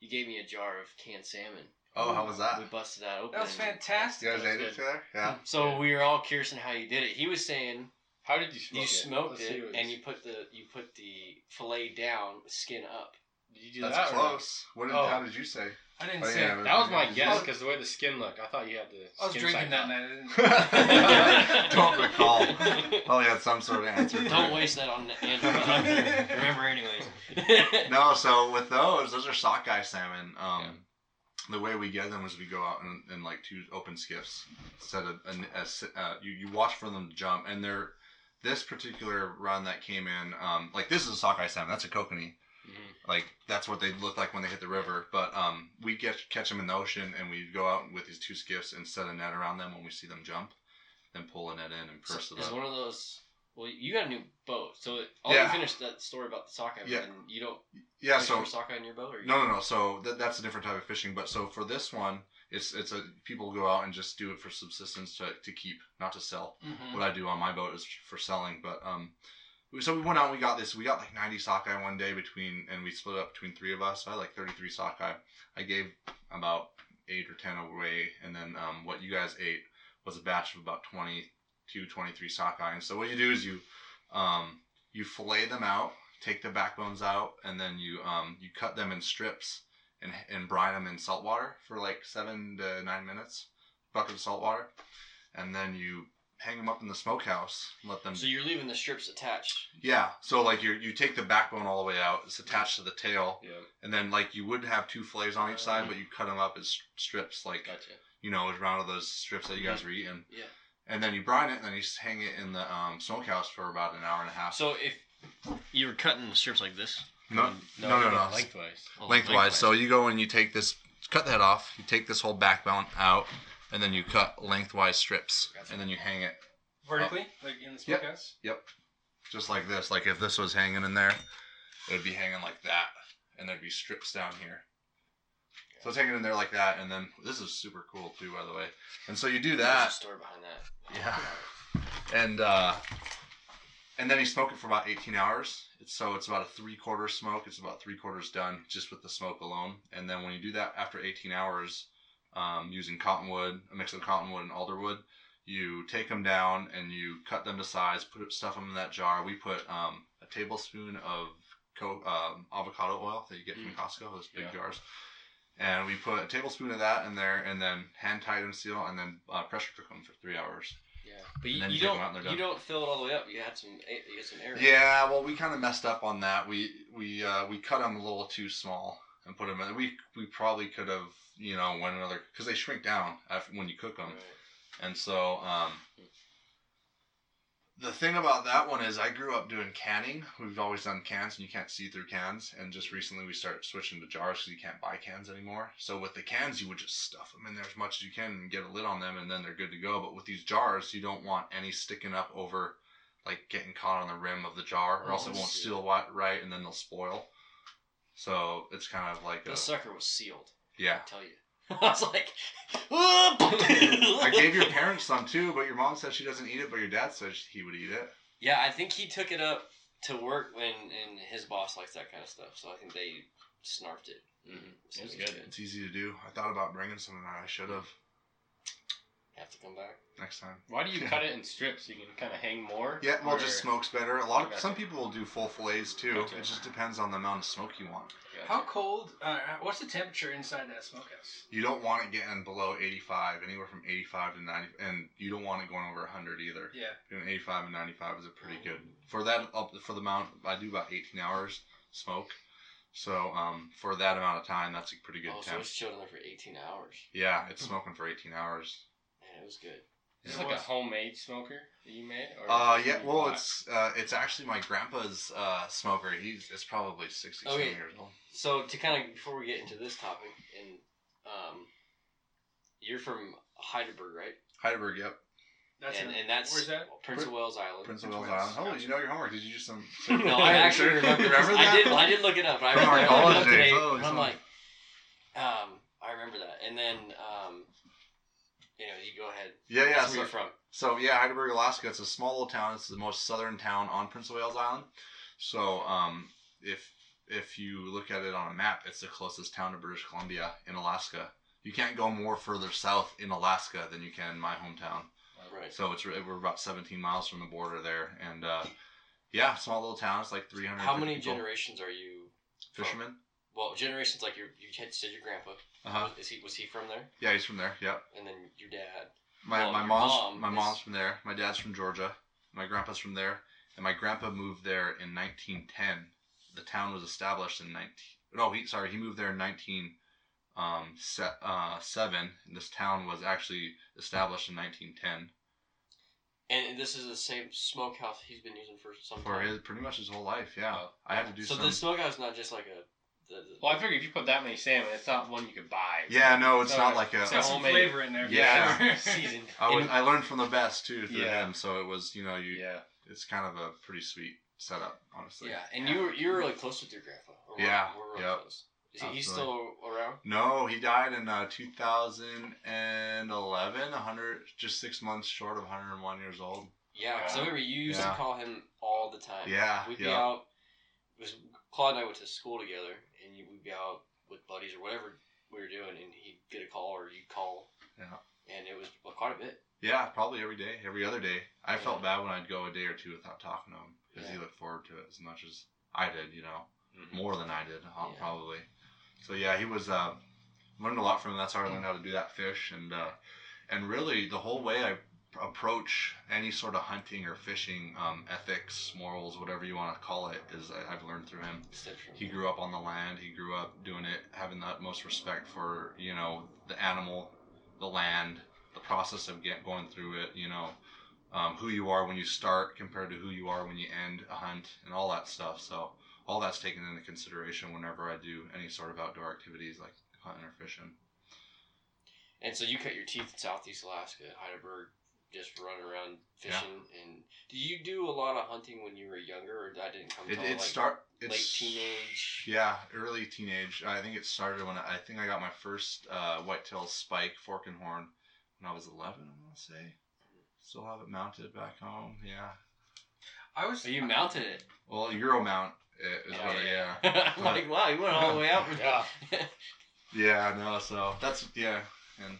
[SPEAKER 1] you gave me a jar of canned salmon.
[SPEAKER 2] Oh, how was that?
[SPEAKER 1] We busted that open.
[SPEAKER 4] That was fantastic.
[SPEAKER 2] You guys ate it together? Yeah.
[SPEAKER 1] So
[SPEAKER 3] Yeah.
[SPEAKER 1] we were all curious on how you did it. He was saying
[SPEAKER 3] How did you smoke
[SPEAKER 1] you
[SPEAKER 3] it?
[SPEAKER 1] smoked
[SPEAKER 3] Let's
[SPEAKER 1] it
[SPEAKER 3] what
[SPEAKER 1] and you put the you put the fillet down, skin up.
[SPEAKER 3] Did you do
[SPEAKER 2] That's
[SPEAKER 3] that? or not?
[SPEAKER 2] close. What did?
[SPEAKER 3] Oh.
[SPEAKER 2] How did you say?
[SPEAKER 4] I didn't
[SPEAKER 2] Oh,
[SPEAKER 4] say.
[SPEAKER 2] yeah,
[SPEAKER 3] That was my
[SPEAKER 2] Did
[SPEAKER 3] guess because the way the skin looked, I thought you had the.
[SPEAKER 4] I was
[SPEAKER 3] skin
[SPEAKER 4] drinking
[SPEAKER 3] side
[SPEAKER 4] that night. I didn't.
[SPEAKER 2] Don't recall. Probably had some sort of answer.
[SPEAKER 1] Don't
[SPEAKER 2] it.
[SPEAKER 1] waste that on Andrew. He's not gonna Remember, anyways.
[SPEAKER 2] No, so with those, those are sockeye salmon. Um, The way we get them is we go out in, in like two open skiffs, set a, a, uh, you you watch for them to jump, and they're this particular run that came in, um, like this is a sockeye salmon. That's a kokanee.
[SPEAKER 3] Mhm.
[SPEAKER 2] Like that's what they look like when they hit the river. But um, we get catch them in the ocean, and we go out with these two skiffs and set a net around them when we see them jump, then pull a net in and
[SPEAKER 1] So
[SPEAKER 2] purse it
[SPEAKER 1] it's
[SPEAKER 2] up.
[SPEAKER 1] one of those. Well, you got a new boat, so I'll
[SPEAKER 2] Yeah.
[SPEAKER 1] finish that story about the sockeye.
[SPEAKER 2] Yeah.
[SPEAKER 1] Then you don't.
[SPEAKER 2] Yeah, so
[SPEAKER 1] for sockeye in your boat, or you
[SPEAKER 2] No, no, no. So th- that's a different type of fishing. But so for this one, it's it's a people go out and just do it for subsistence to, to keep, not to sell.
[SPEAKER 4] Mhm.
[SPEAKER 2] What I do on my boat is for selling. But um, so we went out. and We got this. We got like ninety sockeye one day between, and we split up between three of us. So I had like thirty three sockeye. I gave about eight or ten away, and then um, what you guys ate was a batch of about 22, 23 sockeye. And so what you do is you um, you fillet them out, take the backbones out, and then you um, you cut them in strips and and brine them in salt water for like seven to nine minutes. bucket of salt water, and then you hang them up in the smokehouse. and Let them.
[SPEAKER 1] So you're leaving the strips attached.
[SPEAKER 2] yeah. So like you you take the backbone all the way out. It's attached to the tail,
[SPEAKER 3] Yeah.
[SPEAKER 2] and then like you would have two fillets on each side, but you cut them up as strips, like
[SPEAKER 3] Gotcha.
[SPEAKER 2] you know, around those strips that you guys were eating.
[SPEAKER 1] Yeah.
[SPEAKER 2] And then you brine it, and then you just hang it in the um, smokehouse for about an hour and a half.
[SPEAKER 1] So if you were cutting the strips like this,
[SPEAKER 2] no, no, no, no.
[SPEAKER 3] Lengthwise.
[SPEAKER 1] oh,
[SPEAKER 2] lengthwise. So you go and you take this, cut that off. You take this whole backbone out, and then you cut lengthwise strips,
[SPEAKER 1] Gotcha.
[SPEAKER 2] and then you hang it
[SPEAKER 4] Vertically, like in the smokehouse.
[SPEAKER 2] Yep.
[SPEAKER 4] smokehouse.
[SPEAKER 2] just like this. Like if this was hanging in there, it would be hanging like that, and there'd be strips down here. So it's hanging in there like that, and then this is super cool too, by the way. And so you do
[SPEAKER 1] There's a
[SPEAKER 2] that,
[SPEAKER 1] story behind that.
[SPEAKER 2] Yeah. and uh, and then you smoke it for about 18 hours. It's, so it's about a three quarter smoke. It's about three quarters done just with the smoke alone. And then when you do that after 18 hours, um, using cottonwood, a mix of cottonwood and alderwood, you take them down and you cut them to size, put stuff them in that jar. We put um, a tablespoon of co- um, avocado oil that you get from Costco, those big
[SPEAKER 3] Yeah.
[SPEAKER 2] jars. And we put a tablespoon of that in there, and then hand tight and seal, and then uh, pressure cook them for three hours.
[SPEAKER 1] Yeah, but you, you
[SPEAKER 2] you
[SPEAKER 1] don't
[SPEAKER 2] out
[SPEAKER 1] you don't fill it all the way up. You had some you had some air.
[SPEAKER 2] Yeah, well, we kind of messed up on that. We we uh, we cut them a little too small and put them in. We we probably could have you know went another because they shrink down after when you cook them.
[SPEAKER 1] Right.
[SPEAKER 2] And so um, the thing about that one is I grew up doing canning. We've always done cans, and you can't see through cans. And just recently we started switching to jars because you can't buy cans anymore. So with the cans, you would just stuff them in there as much as you can and get a lid on them, and then they're good to go. But with these jars, you don't want any sticking up over, like getting caught on the rim of the jar, or else
[SPEAKER 1] Oh,
[SPEAKER 2] it won't
[SPEAKER 1] shit.
[SPEAKER 2] seal right, and then they'll spoil. So it's kind of like a
[SPEAKER 1] This sucker was sealed.
[SPEAKER 2] yeah.
[SPEAKER 1] I tell you. I was like, I
[SPEAKER 2] gave your parents some too, but your mom said she doesn't eat it, but your dad says he would eat it.
[SPEAKER 1] Yeah, I think he took it up to work when, and his boss likes that kind of stuff. So I think they snarfed it.
[SPEAKER 3] Mhm.
[SPEAKER 1] So
[SPEAKER 3] It was good.
[SPEAKER 2] It's easy to do. I thought about bringing some tonight. I should have
[SPEAKER 1] Have to come back.
[SPEAKER 2] next time.
[SPEAKER 3] Why do you cut it in strips? So you can kind of hang more.
[SPEAKER 2] Yeah, well,
[SPEAKER 3] Or-
[SPEAKER 2] just smokes better. A lot of
[SPEAKER 3] Gotcha.
[SPEAKER 2] some people will do full fillets too.
[SPEAKER 3] Gotcha.
[SPEAKER 2] It just depends on the amount of smoke you want.
[SPEAKER 3] Gotcha.
[SPEAKER 4] How cold? Uh, what's the temperature inside that smokehouse?
[SPEAKER 2] You don't want it getting below 85, anywhere from 85 to 90, and you don't want it going over 100 either.
[SPEAKER 4] Yeah.
[SPEAKER 2] Doing 85 and 95 is a pretty good for that up for the amount. I do about 18 hours smoke, so um, for that amount of time, that's a pretty good
[SPEAKER 1] oh, so
[SPEAKER 2] temp.
[SPEAKER 1] it's chilled in there for 18 hours.
[SPEAKER 2] Yeah, it's smoking for 18 hours.
[SPEAKER 1] Man, it was good.
[SPEAKER 3] Is
[SPEAKER 2] Yeah.
[SPEAKER 3] this like a homemade smoker that you made? Or
[SPEAKER 2] Uh, yeah. Well,
[SPEAKER 3] bought?
[SPEAKER 2] it's uh, it's actually my grandpa's uh, smoker. He's it's probably 67
[SPEAKER 1] Okay.
[SPEAKER 2] years old.
[SPEAKER 1] So to kind of before we get into this topic, and um, you're from Hydaburg, right?
[SPEAKER 2] Hydaburg. Yep.
[SPEAKER 4] That's
[SPEAKER 1] and, and that's
[SPEAKER 4] where's that?
[SPEAKER 1] Prince of Wales Island.
[SPEAKER 2] Prince of
[SPEAKER 4] Prince
[SPEAKER 2] Wales
[SPEAKER 4] of Wales.
[SPEAKER 2] Island. Oh, you know your homework. Did you do some?
[SPEAKER 1] no, I actually remember.
[SPEAKER 2] remember that.
[SPEAKER 1] I did. I did look it up. I
[SPEAKER 2] From our
[SPEAKER 1] remember. I
[SPEAKER 2] college
[SPEAKER 1] looked
[SPEAKER 2] days.
[SPEAKER 1] today,
[SPEAKER 2] Oh,
[SPEAKER 1] and I'm like, um, I remember that. And then, um, you know, you go ahead.
[SPEAKER 2] Yeah, yeah.
[SPEAKER 1] That's where
[SPEAKER 2] So,
[SPEAKER 1] you're from.
[SPEAKER 2] so yeah, Hydaburg, Alaska. It's a small little town. It's the most southern town on Prince of Wales Island. So um, if if you look at it on a map, it's the closest town to British Columbia in Alaska. You can't go more further south in Alaska than you can in my hometown.
[SPEAKER 1] Right.
[SPEAKER 2] So it's we're about 17 miles from the border there, and uh, yeah, small little town. It's like 300.
[SPEAKER 1] How many
[SPEAKER 2] people.
[SPEAKER 1] generations are you?
[SPEAKER 2] Fishermen.
[SPEAKER 1] Well, generations like your you had said your grandpa.
[SPEAKER 2] Uh huh.
[SPEAKER 1] Is he was he from there?
[SPEAKER 2] Yeah, he's from there. Yep.
[SPEAKER 1] And then your dad.
[SPEAKER 2] My
[SPEAKER 1] Well,
[SPEAKER 2] my mom's
[SPEAKER 1] mom
[SPEAKER 2] my
[SPEAKER 1] is-
[SPEAKER 2] mom's from there. My dad's from Georgia. My grandpa's from there, and my grandpa moved there in 1910. The town was established in 19. No, he sorry, he moved there in 19 um se- uh, seven. And this town was actually established in 1910
[SPEAKER 1] And this is the same smokehouse he's been using for some
[SPEAKER 2] for
[SPEAKER 1] time.
[SPEAKER 2] his pretty much his whole life. Yeah,
[SPEAKER 3] Oh.
[SPEAKER 2] I had to do
[SPEAKER 1] so
[SPEAKER 2] some.
[SPEAKER 1] the smokehouse is not just like a. The, the,
[SPEAKER 3] Well, I figure if you put that many salmon, it's not one you could buy.
[SPEAKER 2] yeah, no, it's
[SPEAKER 3] So,
[SPEAKER 2] not like a.
[SPEAKER 3] so
[SPEAKER 4] Got some
[SPEAKER 3] homemade.
[SPEAKER 4] flavor in there. for
[SPEAKER 2] Yeah.
[SPEAKER 4] sure.
[SPEAKER 1] seasoned.
[SPEAKER 2] I, was, I learned from the best too through
[SPEAKER 3] Yeah.
[SPEAKER 2] him, so it was you know you.
[SPEAKER 3] Yeah.
[SPEAKER 2] It's kind of a pretty sweet setup, honestly.
[SPEAKER 1] yeah, and you were you were really close with your grandpa. Or we're-
[SPEAKER 2] Yeah,
[SPEAKER 1] we're really
[SPEAKER 2] yep.
[SPEAKER 1] close. Is he, he's still around?
[SPEAKER 2] No, he died in uh, 2011, 100, just six months short of 101 years old.
[SPEAKER 1] Yeah, because I remember you used
[SPEAKER 2] Yeah.
[SPEAKER 1] to call him all the time.
[SPEAKER 2] Yeah,
[SPEAKER 1] we'd be
[SPEAKER 2] yeah.
[SPEAKER 1] out. It was Claude and I went to school together, and you, we'd be out with buddies or whatever we were doing, and he'd get a call or you'd call.
[SPEAKER 2] Yeah.
[SPEAKER 1] And it was well, quite a bit.
[SPEAKER 2] Yeah, probably every day, every other day. I felt bad when I'd go a day or two without talking to him because he looked forward to it as much as I did, you know,
[SPEAKER 3] Mhm.
[SPEAKER 2] more than I did,
[SPEAKER 1] Mm-hmm. Yeah.
[SPEAKER 2] probably. So yeah, he was uh, learned a lot from him. That's how I learned how to do that fish, and uh, and really the whole way I approach any sort of hunting or fishing, um, ethics, morals, whatever you want to call it, is I've learned through him. He grew up on the land. He grew up doing it, having the utmost respect for you know the animal, the land, the process of get going through it. You know, um, who you are when you start compared to who you are when you end a hunt, and all that stuff. So all that's taken into consideration whenever I do any sort of outdoor activities like hunting or fishing.
[SPEAKER 1] And so you cut your teeth in Southeast Alaska at Hydaburg, just running around fishing. And did you do a lot of hunting when you were younger, or that didn't come
[SPEAKER 2] It,
[SPEAKER 1] until
[SPEAKER 2] it
[SPEAKER 1] like
[SPEAKER 2] start
[SPEAKER 1] late
[SPEAKER 2] it's
[SPEAKER 1] teenage?
[SPEAKER 2] Yeah, early teenage. I think it started when I, I think I got my first uh, whitetail spike fork and horn when I was 11. I want to say. Still have it mounted back home. Yeah.
[SPEAKER 4] I was.
[SPEAKER 1] So you mounted it.
[SPEAKER 2] Well, Euro mount uh, is
[SPEAKER 1] Yeah,
[SPEAKER 2] what. I- Yeah.
[SPEAKER 1] I'm like, wow, you went all the way out.
[SPEAKER 3] Yeah.
[SPEAKER 2] Yeah. No. So that's yeah, and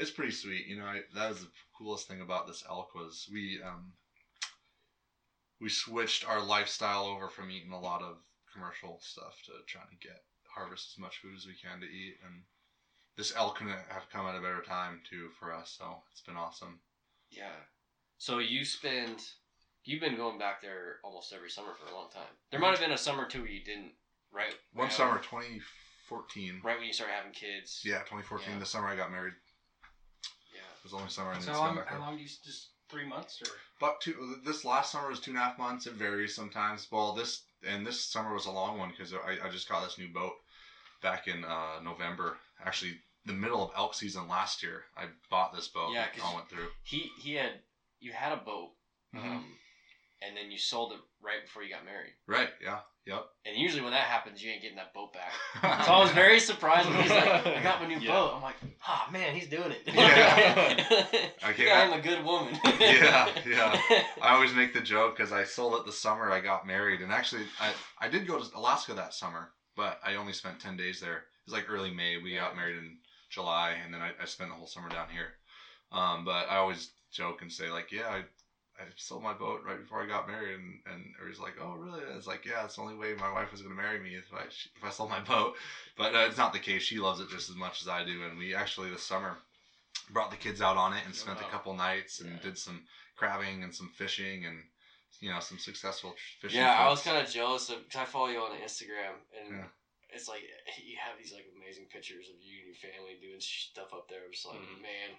[SPEAKER 2] it's pretty sweet. You know, I, that was the coolest thing about this elk was we um we switched our lifestyle over from eating a lot of commercial stuff to trying to get harvest as much food as we can to eat and this elk couldn't have come at a better time too for us so it's been awesome
[SPEAKER 1] Yeah. So you spend, you've been going back there almost every summer for a long time. There might have been a summer too where you didn't, right?
[SPEAKER 2] one summer 2014
[SPEAKER 1] Right when you started having kids.
[SPEAKER 2] yeah 2014
[SPEAKER 1] Yeah.
[SPEAKER 2] the summer i got married Was only summer i
[SPEAKER 4] So how long,
[SPEAKER 2] back
[SPEAKER 4] how long do you s- just three months or?
[SPEAKER 2] About two. This last summer was two and a half months. It varies sometimes. Well, this and this summer was a long one because I, I just got this new boat back in uh, November. Actually, the middle of elk season last year. I bought this boat.
[SPEAKER 1] Yeah,
[SPEAKER 2] and
[SPEAKER 1] 'cause-
[SPEAKER 2] all went through.
[SPEAKER 1] He he had you had a boat,
[SPEAKER 2] Mhm.
[SPEAKER 1] um, and then you sold it right before you got married.
[SPEAKER 2] Right. Yeah. Yep.
[SPEAKER 1] And usually when that happens, you ain't getting that boat back. So I was very surprised when he's like, "I got my new
[SPEAKER 3] Yeah.
[SPEAKER 1] boat." I'm like, "Ah, man, he's doing it."
[SPEAKER 2] Yeah.
[SPEAKER 1] I
[SPEAKER 2] Okay,
[SPEAKER 1] I'm a good woman.
[SPEAKER 2] Yeah, yeah. I always make the joke because I sold it the summer I got married, and actually, I I did go to Alaska that summer, but I only spent ten days there. It was like early May. We got married in July, and then I, I spent the whole summer down here. Um, but I always joke and say like, yeah, I, I sold my boat right before I got married, and and everybody's like, oh really? It's like, yeah, it's the only way my wife was gonna marry me if I if I sold my boat. But uh, it's not the case. She loves it just as much as I do, and we actually this summer brought the kids out on it and
[SPEAKER 3] Oh,
[SPEAKER 2] spent
[SPEAKER 3] wow.
[SPEAKER 2] a couple nights and
[SPEAKER 3] Yeah.
[SPEAKER 2] did some crabbing and some fishing and you know some successful fishing.
[SPEAKER 1] Yeah, I was kind of jealous of because I follow you on Instagram, and
[SPEAKER 2] Yeah.
[SPEAKER 1] it's like you have these like amazing pictures of you and your family doing stuff up there. I'm just like,
[SPEAKER 3] Mhm.
[SPEAKER 1] man,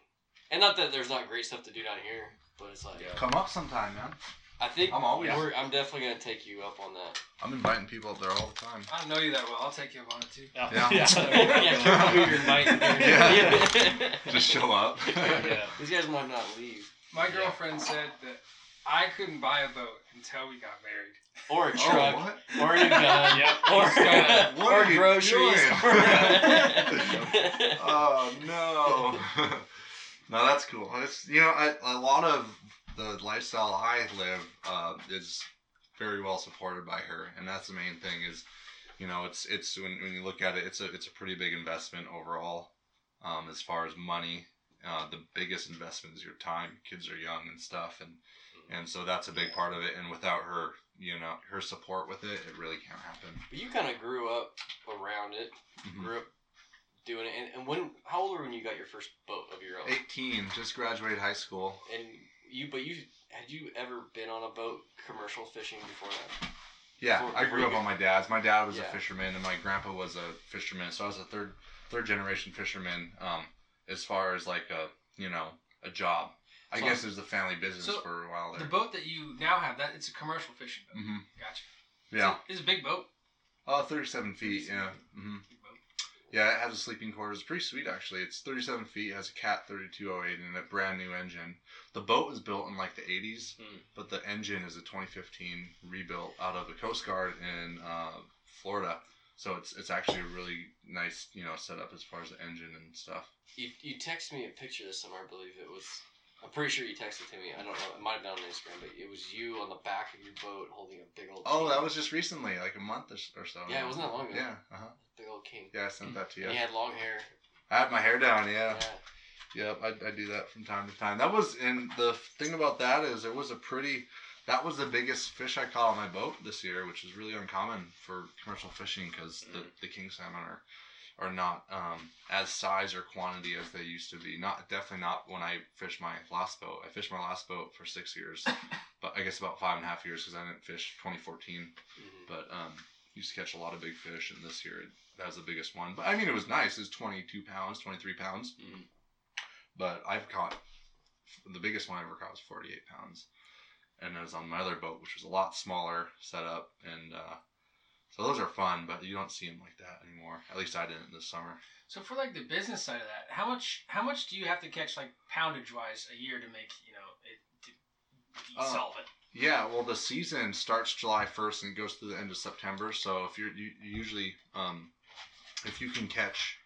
[SPEAKER 1] and not that there's not great stuff to do down here, but it's like
[SPEAKER 3] Yeah.
[SPEAKER 2] come up sometime, man.
[SPEAKER 1] I think
[SPEAKER 2] I'm always-
[SPEAKER 1] we're- I'm definitely gonna take you up on that.
[SPEAKER 2] I'm inviting people up there all the time.
[SPEAKER 4] I don't know you that well. I'll take you up on it too.
[SPEAKER 2] Yeah.
[SPEAKER 1] yeah, who you're inviting.
[SPEAKER 2] Yeah. Just show up.
[SPEAKER 3] yeah.
[SPEAKER 1] These guys might not leave.
[SPEAKER 4] My girlfriend said that I couldn't buy a boat until we got married.
[SPEAKER 1] Or a
[SPEAKER 2] Oh,
[SPEAKER 1] truck.
[SPEAKER 2] what?
[SPEAKER 1] or a gun.
[SPEAKER 3] Yep.
[SPEAKER 1] Or,
[SPEAKER 3] What
[SPEAKER 1] or
[SPEAKER 2] are you
[SPEAKER 1] groceries.
[SPEAKER 2] doing? oh no. No, that's cool. It's you know I, a lot of the lifestyle I live uh, is very well supported by her, and that's the main thing. Is you know it's it's when, when you look at it, it's a it's a pretty big investment overall. Um, as far as money, uh, the biggest investment is your time. Kids are young and stuff, and and so that's a big part of it. And without her, you know, her support with it, it really can't happen.
[SPEAKER 1] But you kind of grew up around it.
[SPEAKER 2] Mhm.
[SPEAKER 1] Grew up doing it. And, and when? How old were you when you got your first boat of your own?
[SPEAKER 2] 18, just graduated high school.
[SPEAKER 1] And you, but you had you ever been on a boat commercial fishing before that?
[SPEAKER 2] Yeah,
[SPEAKER 1] Before-
[SPEAKER 2] I grew up on my dad's. My dad was
[SPEAKER 1] Yeah.
[SPEAKER 2] a fisherman, and my grandpa was a fisherman. So I was a third third generation fisherman. Um, as far as like a you know a job, I
[SPEAKER 1] So-
[SPEAKER 2] guess it was a family business
[SPEAKER 4] So,
[SPEAKER 2] for a while
[SPEAKER 4] The boat that you now have, that it's a commercial fishing boat.
[SPEAKER 2] Mm-hmm.
[SPEAKER 4] Gotcha.
[SPEAKER 2] Yeah,
[SPEAKER 4] It's a, it's a big boat.
[SPEAKER 2] oh, 37 feet. Yeah, hmm
[SPEAKER 4] Big boat.
[SPEAKER 2] Yeah. It has a sleeping quarters. Pretty sweet actually. It's 37 feet. Has a Cat 3208 and a brand new engine. The boat was built in like the 80s,
[SPEAKER 3] Hmm.
[SPEAKER 2] but the engine is a 2015 rebuilt out of the Coast Guard in uh, Florida. So it's it's actually a really nice you know setup as far as the engine and stuff.
[SPEAKER 1] You you texted me a picture this summer. I believe it was. I'm pretty sure you texted to me. I don't know. It might have been on Instagram, but it was you on the back of your boat holding a big old.
[SPEAKER 2] Oh,
[SPEAKER 1] king.
[SPEAKER 2] that was just recently, like a month or, so.
[SPEAKER 1] Yeah, it wasn't that long ago.
[SPEAKER 2] Yeah, uh huh.
[SPEAKER 1] big old king.
[SPEAKER 2] Yeah, I sent that to you.
[SPEAKER 1] And he had long hair.
[SPEAKER 2] I had my hair down.
[SPEAKER 1] Yeah.
[SPEAKER 2] Yeah, yep. I, I do that from time to time. That was, and the thing about that is, it was a pretty. That was the biggest fish I caught on my boat this year, which is really uncommon for commercial fishing because the, the king salmon are are not um, as size or quantity as they used to be. Not definitely not when I fished my last boat. I fished my last boat for six years, but I guess about five and a half years because I didn't fish 2014.
[SPEAKER 1] Mhm.
[SPEAKER 2] But um, used to catch a lot of big fish, and this year that was the biggest one. But I mean, it was nice. It was 22 pounds, 23 pounds.
[SPEAKER 1] Mhm.
[SPEAKER 2] But I've caught the biggest one I ever caught was 48 pounds, and it was on my other boat, which was a lot smaller setup, and uh, so those are fun. But you don't see them like that anymore. At least I didn't this summer.
[SPEAKER 4] So for like the business side of that, how much how much do you have to catch like poundage wise a year to make you know it to be
[SPEAKER 2] Uh,
[SPEAKER 4] solvent?
[SPEAKER 2] Yeah, well, the season starts July 1st and goes through the end of September. So if you're you, you usually, um, if you can catch,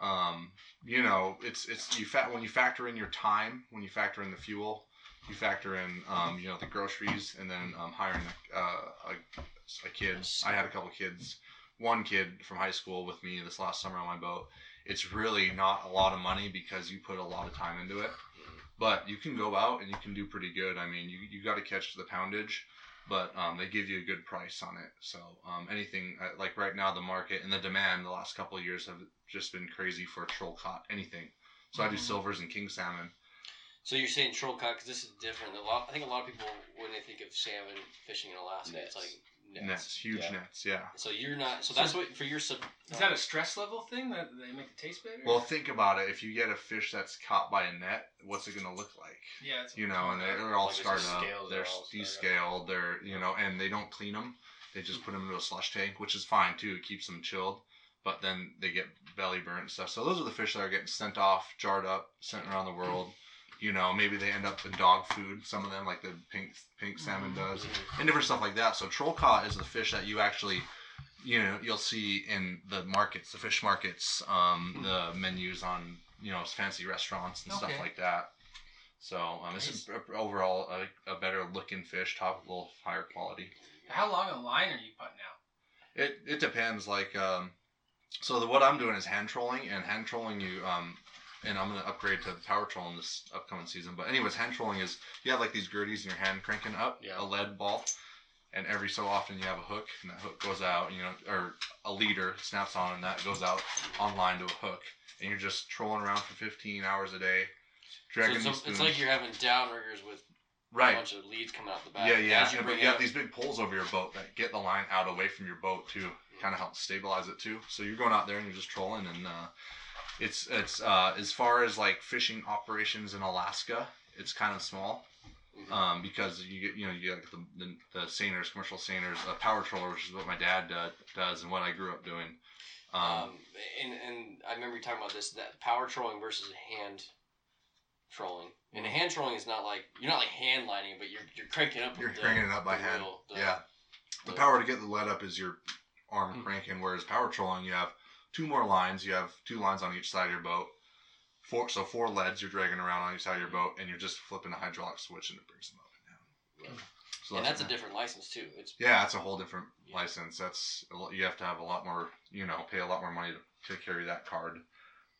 [SPEAKER 2] um, you know, it's it's you fa- when you factor in your time, when you factor in the fuel, you factor in, um, you know, the groceries, and then um, hiring a, uh, a a kid. I had a couple kids, one kid from high school with me this last summer on my boat. It's really not a lot of money because you put a lot of time into it but you can go out and you can do pretty good. I mean, you, you got to catch the poundage, but um, they give you a good price on it. So um, anything uh, like right now, the market and the demand the last couple of years have just been crazy for troll caught anything. So I do
[SPEAKER 4] Mhm.
[SPEAKER 2] silvers and king salmon.
[SPEAKER 1] So you're saying troll caught because this is different. A lot, I think a lot of people when they think of salmon fishing in Alaska, it's like nets.
[SPEAKER 2] Nets, huge
[SPEAKER 3] Yeah.
[SPEAKER 2] nets, yeah.
[SPEAKER 1] So you're not. So
[SPEAKER 4] So-
[SPEAKER 1] that's what for your sub.
[SPEAKER 4] Is that a stress level thing that they make it taste better?
[SPEAKER 2] Well, think about it. If you get a fish that's caught by a net, what's it gonna look like?
[SPEAKER 4] yeah, it's
[SPEAKER 2] You know, and they're, they're all
[SPEAKER 3] Like it's
[SPEAKER 2] scarred up.
[SPEAKER 3] scales are
[SPEAKER 2] They're
[SPEAKER 3] all scarred up.
[SPEAKER 2] descaled. They're you know, and they don't clean them. They just put them into a slush tank, which is fine too. It keeps them chilled. But then they get belly burnt and stuff. So those are the fish that are getting sent off, jarred up, sent around the world. You know, maybe they end up in dog food. Some of them, like the pink pink salmon
[SPEAKER 4] Mhm.
[SPEAKER 2] does, and different stuff like that. So troll caught is the fish that you actually, you know, you'll see in the markets, the fish markets, um, the menus on you know fancy restaurants and stuff
[SPEAKER 4] Okay.
[SPEAKER 2] like that. So um, this is a- overall a, a better looking fish, top a little higher quality.
[SPEAKER 4] How long a line are you putting out?
[SPEAKER 2] It it depends. Like um, so the, what I'm doing is hand trolling, and hand trolling you um, and I'm gonna upgrade to the power trolling this upcoming season. But anyways, hand trolling is you have like these gurdies in your hand cranking up
[SPEAKER 3] Yeah.
[SPEAKER 2] a lead ball, and every so often you have a hook, and that hook goes out, you know, or a leader snaps on, and that goes out online to a hook, and you're just trolling around for 15 hours a day,
[SPEAKER 1] So
[SPEAKER 2] dragging
[SPEAKER 1] it's,
[SPEAKER 2] these
[SPEAKER 1] it's like you're having downriggers with
[SPEAKER 2] right.
[SPEAKER 1] a bunch of leads coming out the back.
[SPEAKER 2] Yeah, yeah.
[SPEAKER 1] You
[SPEAKER 2] you have these big poles over your boat that get the line out away from your boat too. Kind of help stabilize it too. So you're going out there and you're just trolling, and uh, it's it's uh, as far as like fishing operations in Alaska, it's kind of small.
[SPEAKER 1] Mhm.
[SPEAKER 2] Um, because you get you know you get the the, the seiners, commercial seiners, a power troller, which is what my dad uh, does and what I grew up doing. Um,
[SPEAKER 1] Um, and and I remember you talking about this that power trolling versus hand trolling. And
[SPEAKER 2] Mm-hmm.
[SPEAKER 1] hand trolling is not like you're not like hand lining, but you're you're cranking up.
[SPEAKER 2] You're
[SPEAKER 1] the,
[SPEAKER 2] cranking it up by hand.
[SPEAKER 1] wheel, the-
[SPEAKER 2] yeah. The
[SPEAKER 1] the-
[SPEAKER 2] power to get the lead up is your arm
[SPEAKER 1] Hmm.
[SPEAKER 2] cranking, whereas power trolling, you have two more lines. You have two lines on each side of your boat. Four, so four leads you're dragging around on each side of your boat, and you're just flipping a hydraulic switch, and it brings them up and down.
[SPEAKER 1] Yeah.
[SPEAKER 2] So
[SPEAKER 1] and that's a different license too. It's
[SPEAKER 2] Yeah, that's a whole different
[SPEAKER 1] Yeah.
[SPEAKER 2] license. That's you have to have a lot more, you know, pay a lot more money to, to carry that card,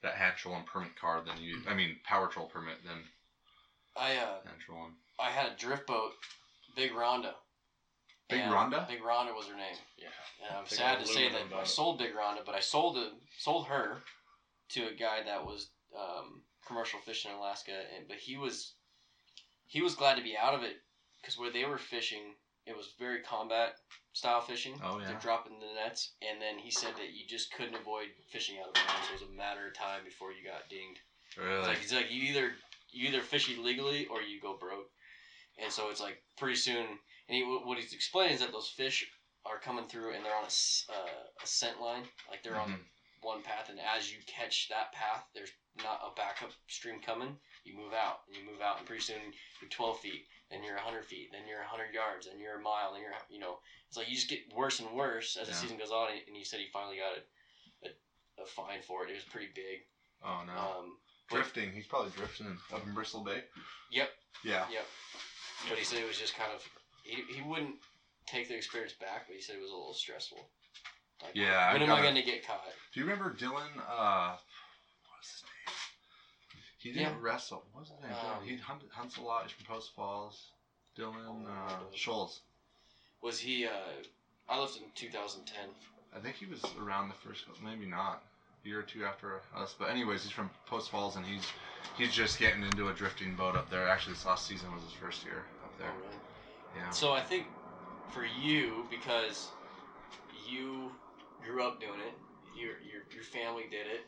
[SPEAKER 2] that hand and permit card than you. I mean, power troll permit than
[SPEAKER 1] I uh
[SPEAKER 2] hand trolling.
[SPEAKER 1] I had a drift boat, Big Rhonda.
[SPEAKER 2] Big
[SPEAKER 1] And
[SPEAKER 2] Rhonda?
[SPEAKER 1] Big Rhonda was her name.
[SPEAKER 3] Yeah.
[SPEAKER 1] And I'm
[SPEAKER 3] Big
[SPEAKER 1] sad to say that I sold Big Rhonda, but I sold it, sold her to a guy that was um, commercial fishing in Alaska, and but he was he was glad to be out of it because where they were fishing, it was very combat style fishing.
[SPEAKER 2] Oh, yeah.
[SPEAKER 1] They're dropping the nets, and then he said that you just couldn't avoid fishing out of bounds. It was a matter of time before you got dinged. It's
[SPEAKER 2] Really?
[SPEAKER 1] like it's like you either you either fish illegally or you go broke, and so it's like pretty soon. And he, what he's explaining is that those fish are coming through and they're on a, uh, a scent line, like they're on one path, and as you catch that path, there's not a backup stream coming. You move out and you move out, and pretty soon you're 12 feet, then you're 100 feet, then you're 100 yards, then you're a mile, and you're you know it's like you just get worse and worse as the season goes on. And he said he finally got a, a, a fine for it. It was pretty big.
[SPEAKER 2] Oh no.
[SPEAKER 1] Um,
[SPEAKER 2] drifting. He's probably drifting up in Bristol Bay.
[SPEAKER 1] Yep.
[SPEAKER 2] Yeah.
[SPEAKER 1] Yep. But he said it was just kind of he, he wouldn't take the experience back, but he said it was a little stressful. Like,
[SPEAKER 2] Yeah,
[SPEAKER 1] When
[SPEAKER 2] I
[SPEAKER 1] am I
[SPEAKER 2] gotta-
[SPEAKER 1] going to get caught?
[SPEAKER 2] Do you remember Dylan? Uh, what's his name? He didn't
[SPEAKER 1] Yeah.
[SPEAKER 2] wrestle. What's his name?
[SPEAKER 1] Um,
[SPEAKER 2] he hunt, hunts a lot. He's from Post Falls. Dylan uh, Scholes.
[SPEAKER 1] Was he? uh I left in 2010.
[SPEAKER 2] I think he was around the first. Maybe not. a year or two after us. But anyways, he's from Post Falls, and he's he's just getting into a drifting boat up there. Actually, this last season was his first year up there.
[SPEAKER 1] Oh, really?
[SPEAKER 2] Yeah.
[SPEAKER 1] So I think for you, because you grew up doing it, your your your family did it,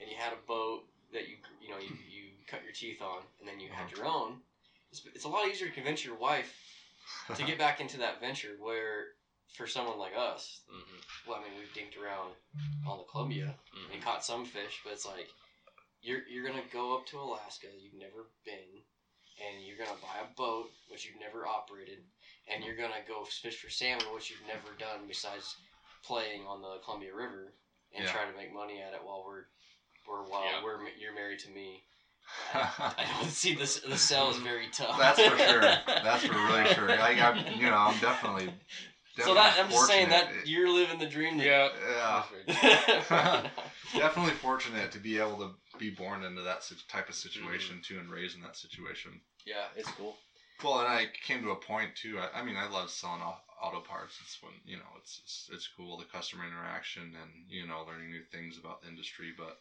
[SPEAKER 1] and you had a boat that you you know you, you cut your teeth on, and then you had your own. It's, it's a lot easier to convince your wife to get back into that venture. Where for someone like us,
[SPEAKER 3] Mm-hmm.
[SPEAKER 1] well, I mean, we've dinked around on the Columbia
[SPEAKER 3] Mm-hmm.
[SPEAKER 1] and caught some fish, but it's like you're you're gonna go up to Alaska, you've never been, and you're gonna buy a boat which you've never operated, and you're gonna go fish for salmon which you've never done besides playing on the Columbia River and
[SPEAKER 2] Yeah.
[SPEAKER 1] try to make money at it while we're we're while
[SPEAKER 3] Yeah.
[SPEAKER 1] we're you're married to me. I don't see this. The sell is very tough.
[SPEAKER 2] That's for sure. That's for really sure. Like I'm, you know, I'm definitely.
[SPEAKER 1] so that I'm just saying that you're living the dream. that-
[SPEAKER 3] Yeah.
[SPEAKER 2] Yeah. definitely fortunate to be able to be born into that type of situation
[SPEAKER 1] Mm-hmm.
[SPEAKER 2] too, and raised in that situation.
[SPEAKER 1] yeah, it's cool.
[SPEAKER 2] Well, and I came to a point too. I, I mean, I love selling au- auto parts. It's when you know, it's, it's it's cool the customer interaction and you know learning new things about the industry. But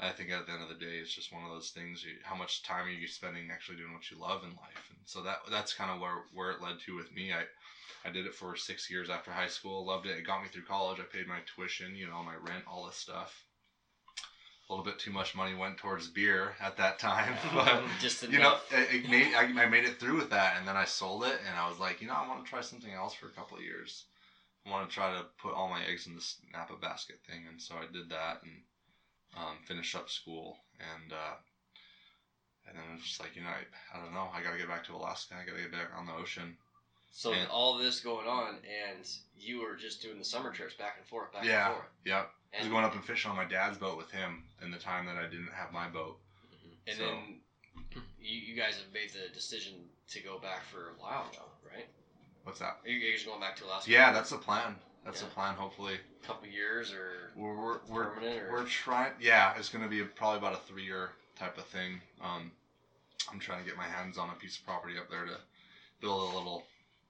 [SPEAKER 2] I think at the end of the day, it's just one of those things. You, how much time are you spending actually doing what you love in life? And so that that's kind of where where it led to with me. I I did it for six years after high school. Loved it. It got me through college. I paid my tuition, you know, my rent, all this stuff. A little bit too much money went towards beer at that time, but
[SPEAKER 1] just
[SPEAKER 2] you know, it, made I, I made it through with that, and then I sold it, and I was like, you know, I want to try something else for a couple of years. I want to try to put all my eggs in this Napa basket thing, and so I did that and um, finished up school, and uh, and then it was just like, you know, I, I don't know, I got to get back to Alaska, I got to get back on the ocean.
[SPEAKER 1] So
[SPEAKER 2] And-
[SPEAKER 1] all this going on, and you were just doing the summer trips back and forth, back
[SPEAKER 2] yeah,
[SPEAKER 1] and forth.
[SPEAKER 2] yep. I was going up and fishing on my dad's boat with him in the time that I didn't have my boat.
[SPEAKER 1] and
[SPEAKER 2] so-
[SPEAKER 1] then you, you guys have made the decision to go back for a while now, right?
[SPEAKER 2] What's that?
[SPEAKER 1] Are you guys going back to Alaska?
[SPEAKER 2] Yeah, that's the plan. That's
[SPEAKER 1] Yeah.
[SPEAKER 2] the plan. Hopefully,
[SPEAKER 1] a couple years or
[SPEAKER 2] we're we're, we're
[SPEAKER 1] permanent or
[SPEAKER 2] We're trying. Yeah, it's going to be probably about a three-year type of thing. Um, I'm trying to get my hands on a piece of property up there to build a little,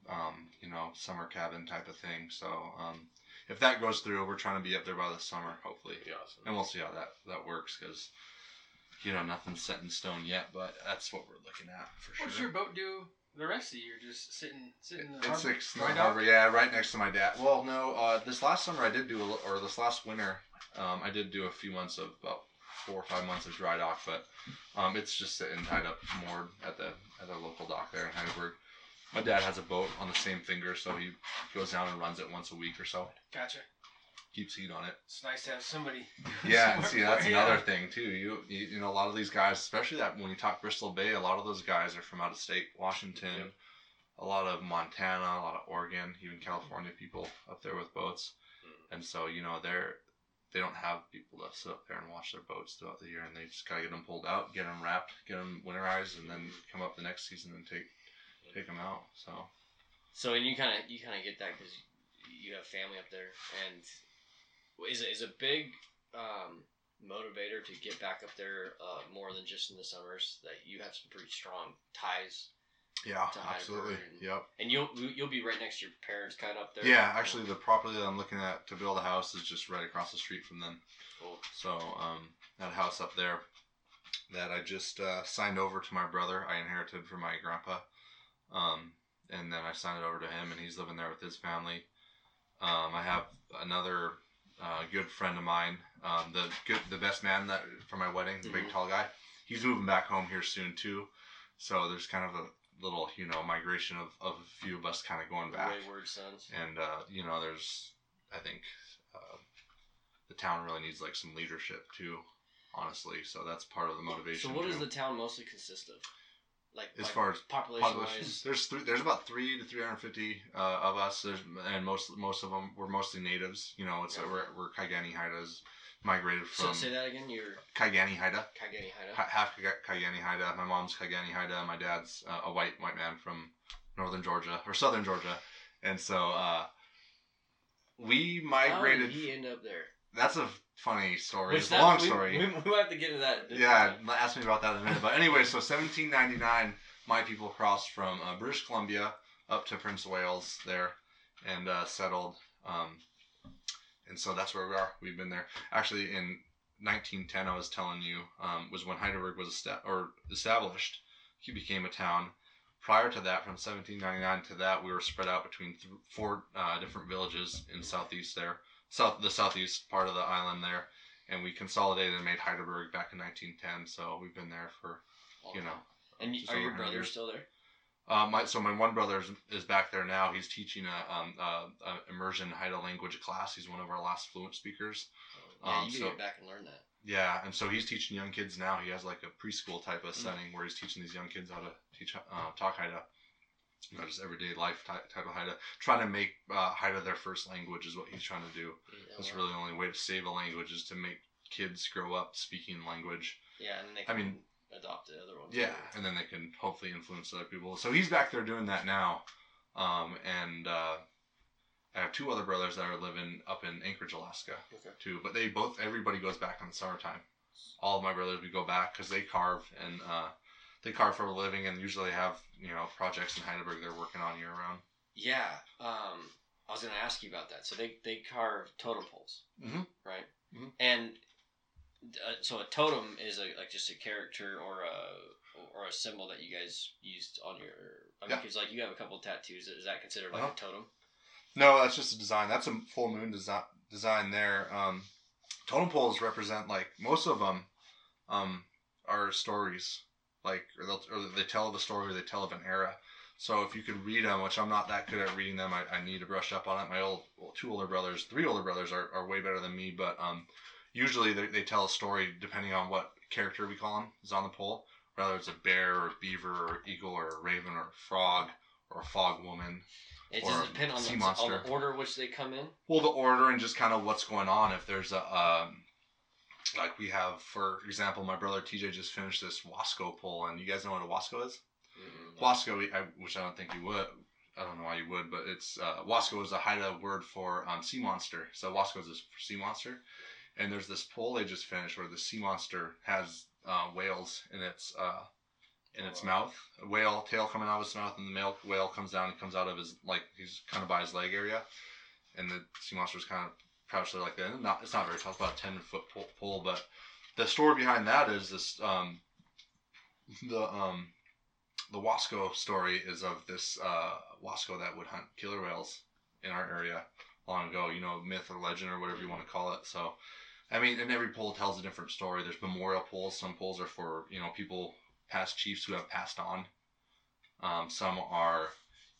[SPEAKER 2] um, you know, summer cabin type of thing. So um, if that goes through, we're trying to be up there by the summer, hopefully,
[SPEAKER 3] Pretty awesome.
[SPEAKER 2] and we'll see how that that works because. You know, nothing's set in stone yet, but that's what we're looking at for sure.
[SPEAKER 4] What's your boat do the rest of the year? Just sitting, sitting in the
[SPEAKER 2] It's
[SPEAKER 4] harbor?
[SPEAKER 2] like
[SPEAKER 4] Dry dock?
[SPEAKER 2] Harbor, yeah, right next to my dad. Well, no, uh, this last summer I did do a, li- or this last winter, um, I did do a few months of about four or five months of dry dock, but um, it's just sitting tied up moored at the at the local dock there in Hydaburg. My dad has a boat on the same finger, so he goes down and runs it once a week or so.
[SPEAKER 4] Gotcha.
[SPEAKER 2] Keeps heat on it.
[SPEAKER 4] It's nice to have somebody.
[SPEAKER 2] Yeah, and see that's another thing too. You, you you know a lot of these guys, especially that when you talk Bristol Bay, a lot of those guys are from out of state, Washington,
[SPEAKER 3] Yep.
[SPEAKER 2] a lot of Montana, a lot of Oregon, even California people up there with boats,
[SPEAKER 3] Mm.
[SPEAKER 2] and so you know they're they don't have people to sit up there and watch their boats throughout the year, and they just gotta get them pulled out, get them wrapped, get them winterized, and then come up the next season and take take them out. So
[SPEAKER 1] so and you kind of you kind of get that because you have family up there and is it is a big um, motivator to get back up there uh, more than just in the summers that you have some pretty strong ties
[SPEAKER 2] yeah, absolutely,
[SPEAKER 1] and-
[SPEAKER 2] yep.
[SPEAKER 1] and you'll you'll be right next to your parents kind of up there
[SPEAKER 2] Yeah, actually, the property that I'm looking at to build a house is just right across the street from them.
[SPEAKER 1] Cool.
[SPEAKER 2] So um, that house up there that I just uh, signed over to my brother, I inherited from my grandpa, um, and then I signed it over to him, and he's living there with his family. Um, I have another uh, good friend of mine, um, the good, the best man that for my wedding, the big
[SPEAKER 1] Mhm.
[SPEAKER 2] tall guy. He's moving back home here soon too. So there's kind of a little, you know, migration of, of a few of us kind of going back
[SPEAKER 1] wayward sons
[SPEAKER 2] and uh, you know there's i think uh, the town really needs like some leadership too honestly so that's part of the motivation
[SPEAKER 1] so what
[SPEAKER 2] too.
[SPEAKER 1] does the town mostly consist of like
[SPEAKER 2] as
[SPEAKER 1] like
[SPEAKER 2] far as
[SPEAKER 1] population
[SPEAKER 2] population
[SPEAKER 1] wise
[SPEAKER 2] there's three, there's about three to 350 uh, of us there's and most most of them we're mostly natives you know it's
[SPEAKER 1] Yeah.
[SPEAKER 2] we're, we're kaigani haidas migrated from.
[SPEAKER 1] so say that again you're
[SPEAKER 2] kaigani haida
[SPEAKER 1] Kaigani Haida
[SPEAKER 2] Ha- half Kaiga- Kaigani Haida. My mom's Kaigani Haida. My dad's uh, a white white man from northern Georgia or southern Georgia, and so uh, we
[SPEAKER 1] how
[SPEAKER 2] migrated.
[SPEAKER 1] did he end up there
[SPEAKER 2] That's a funny story. It's a long
[SPEAKER 1] we-
[SPEAKER 2] story.
[SPEAKER 1] we, we might have to get into that
[SPEAKER 2] yeah, ask me about that in a minute. But anyway, so 1799, my people crossed from uh, British Columbia up to Prince of Wales there, and uh, settled. Um, and so that's where we are. We've been there. Actually, in 1910, I was telling you, um, was when Hydaburg was esta- or established. He became a town. Prior to that, from 1799 to that, we were spread out between th- four uh, different villages in southeast there, south the southeast part of the island there, and we consolidated and made Hydaburg back in 1910. So we've been there for you know.
[SPEAKER 1] And are your brothers
[SPEAKER 2] years.
[SPEAKER 1] still there?
[SPEAKER 2] Uh, my so my one brother is, is back there now. He's teaching a, um, a, a immersion Haida language class. He's one of our last fluent speakers.
[SPEAKER 1] Yeah,
[SPEAKER 2] Um,
[SPEAKER 1] you can
[SPEAKER 2] so-
[SPEAKER 1] get back and learn that.
[SPEAKER 2] Yeah, and so he's teaching young kids now. He has like a preschool type of
[SPEAKER 1] Mm.
[SPEAKER 2] setting where he's teaching these young kids how to teach uh, talk Haida. You know, just everyday life type, type of Haida. Trying to make uh, Haida their first language is what he's trying to do. That's really the only way to save a language is to make kids grow up speaking language.
[SPEAKER 1] Yeah, and they
[SPEAKER 2] I mean-
[SPEAKER 1] adopt the other ones.
[SPEAKER 2] Yeah, and then they can hopefully influence other people. So he's back there doing that now, um, and uh, I have two other brothers that are living up in Anchorage, Alaska,
[SPEAKER 1] Okay.
[SPEAKER 2] too. But they both, everybody goes back in the summertime. All of my brothers, we go back because they carve and uh, they carve for a living, and usually have you know projects in Hydaburg they're working on year round.
[SPEAKER 1] Yeah. Um, I was gonna ask you about that. So they they carve totem poles,
[SPEAKER 2] Mhm.
[SPEAKER 1] right?
[SPEAKER 2] Mhm.
[SPEAKER 1] And uh, so a totem is a, like just a character or a or a symbol that you guys used on your. I mean,
[SPEAKER 2] Yeah.
[SPEAKER 1] 'cause, like you have a couple tattoos. Is that considered like
[SPEAKER 2] Uh-huh.
[SPEAKER 1] a totem?
[SPEAKER 2] No, that's just a design. That's a full moon design design there. Um, totem poles represent like most of them um, are stories, like or, they'll, or they tell of a story or they tell of an era. So if you could read them, which I'm not that good at reading them, I, I need to brush up on it. My old well, two older brothers, three older brothers are, are way better than me, but um, usually they, they tell a story depending on what character we call them is on the pole. Whether it's a bear or a beaver or eagle or a raven or a frog or a fog woman.
[SPEAKER 1] It
[SPEAKER 2] Or
[SPEAKER 1] does
[SPEAKER 2] a
[SPEAKER 1] depend on the, on the order which they come in.
[SPEAKER 2] Well, the order and just kind of what's going on. If there's a, um, like we have, for example, my brother TJ just finished this Wasgo pull, and you guys know what a Wasgo is?
[SPEAKER 1] Mm-mm.
[SPEAKER 2] Wasgo, I, which I don't think you would. I don't know why you would, but it's uh, Wasgo is a Haida word for um, sea monster. So Wasgo is a sea monster, and there's this pull they just finished where the sea monster has uh, whales in its uh, in its
[SPEAKER 3] Oh, wow.
[SPEAKER 2] mouth, a whale tail coming out of its mouth, and the male whale comes down and comes out of his like he's kind of by his leg area, and the sea monster's kind of there like that. Not it's not very tall, it's about a ten foot pole, pole, but the story behind that is this um, the um, the Wasgo story is of this uh, Wasgo that would hunt killer whales in our area long ago. You know, myth or legend or whatever you want to call it. So, I mean, and every pole tells a different story. There's memorial poles. Some poles are for you know people, past chiefs who have passed on. Um, some are,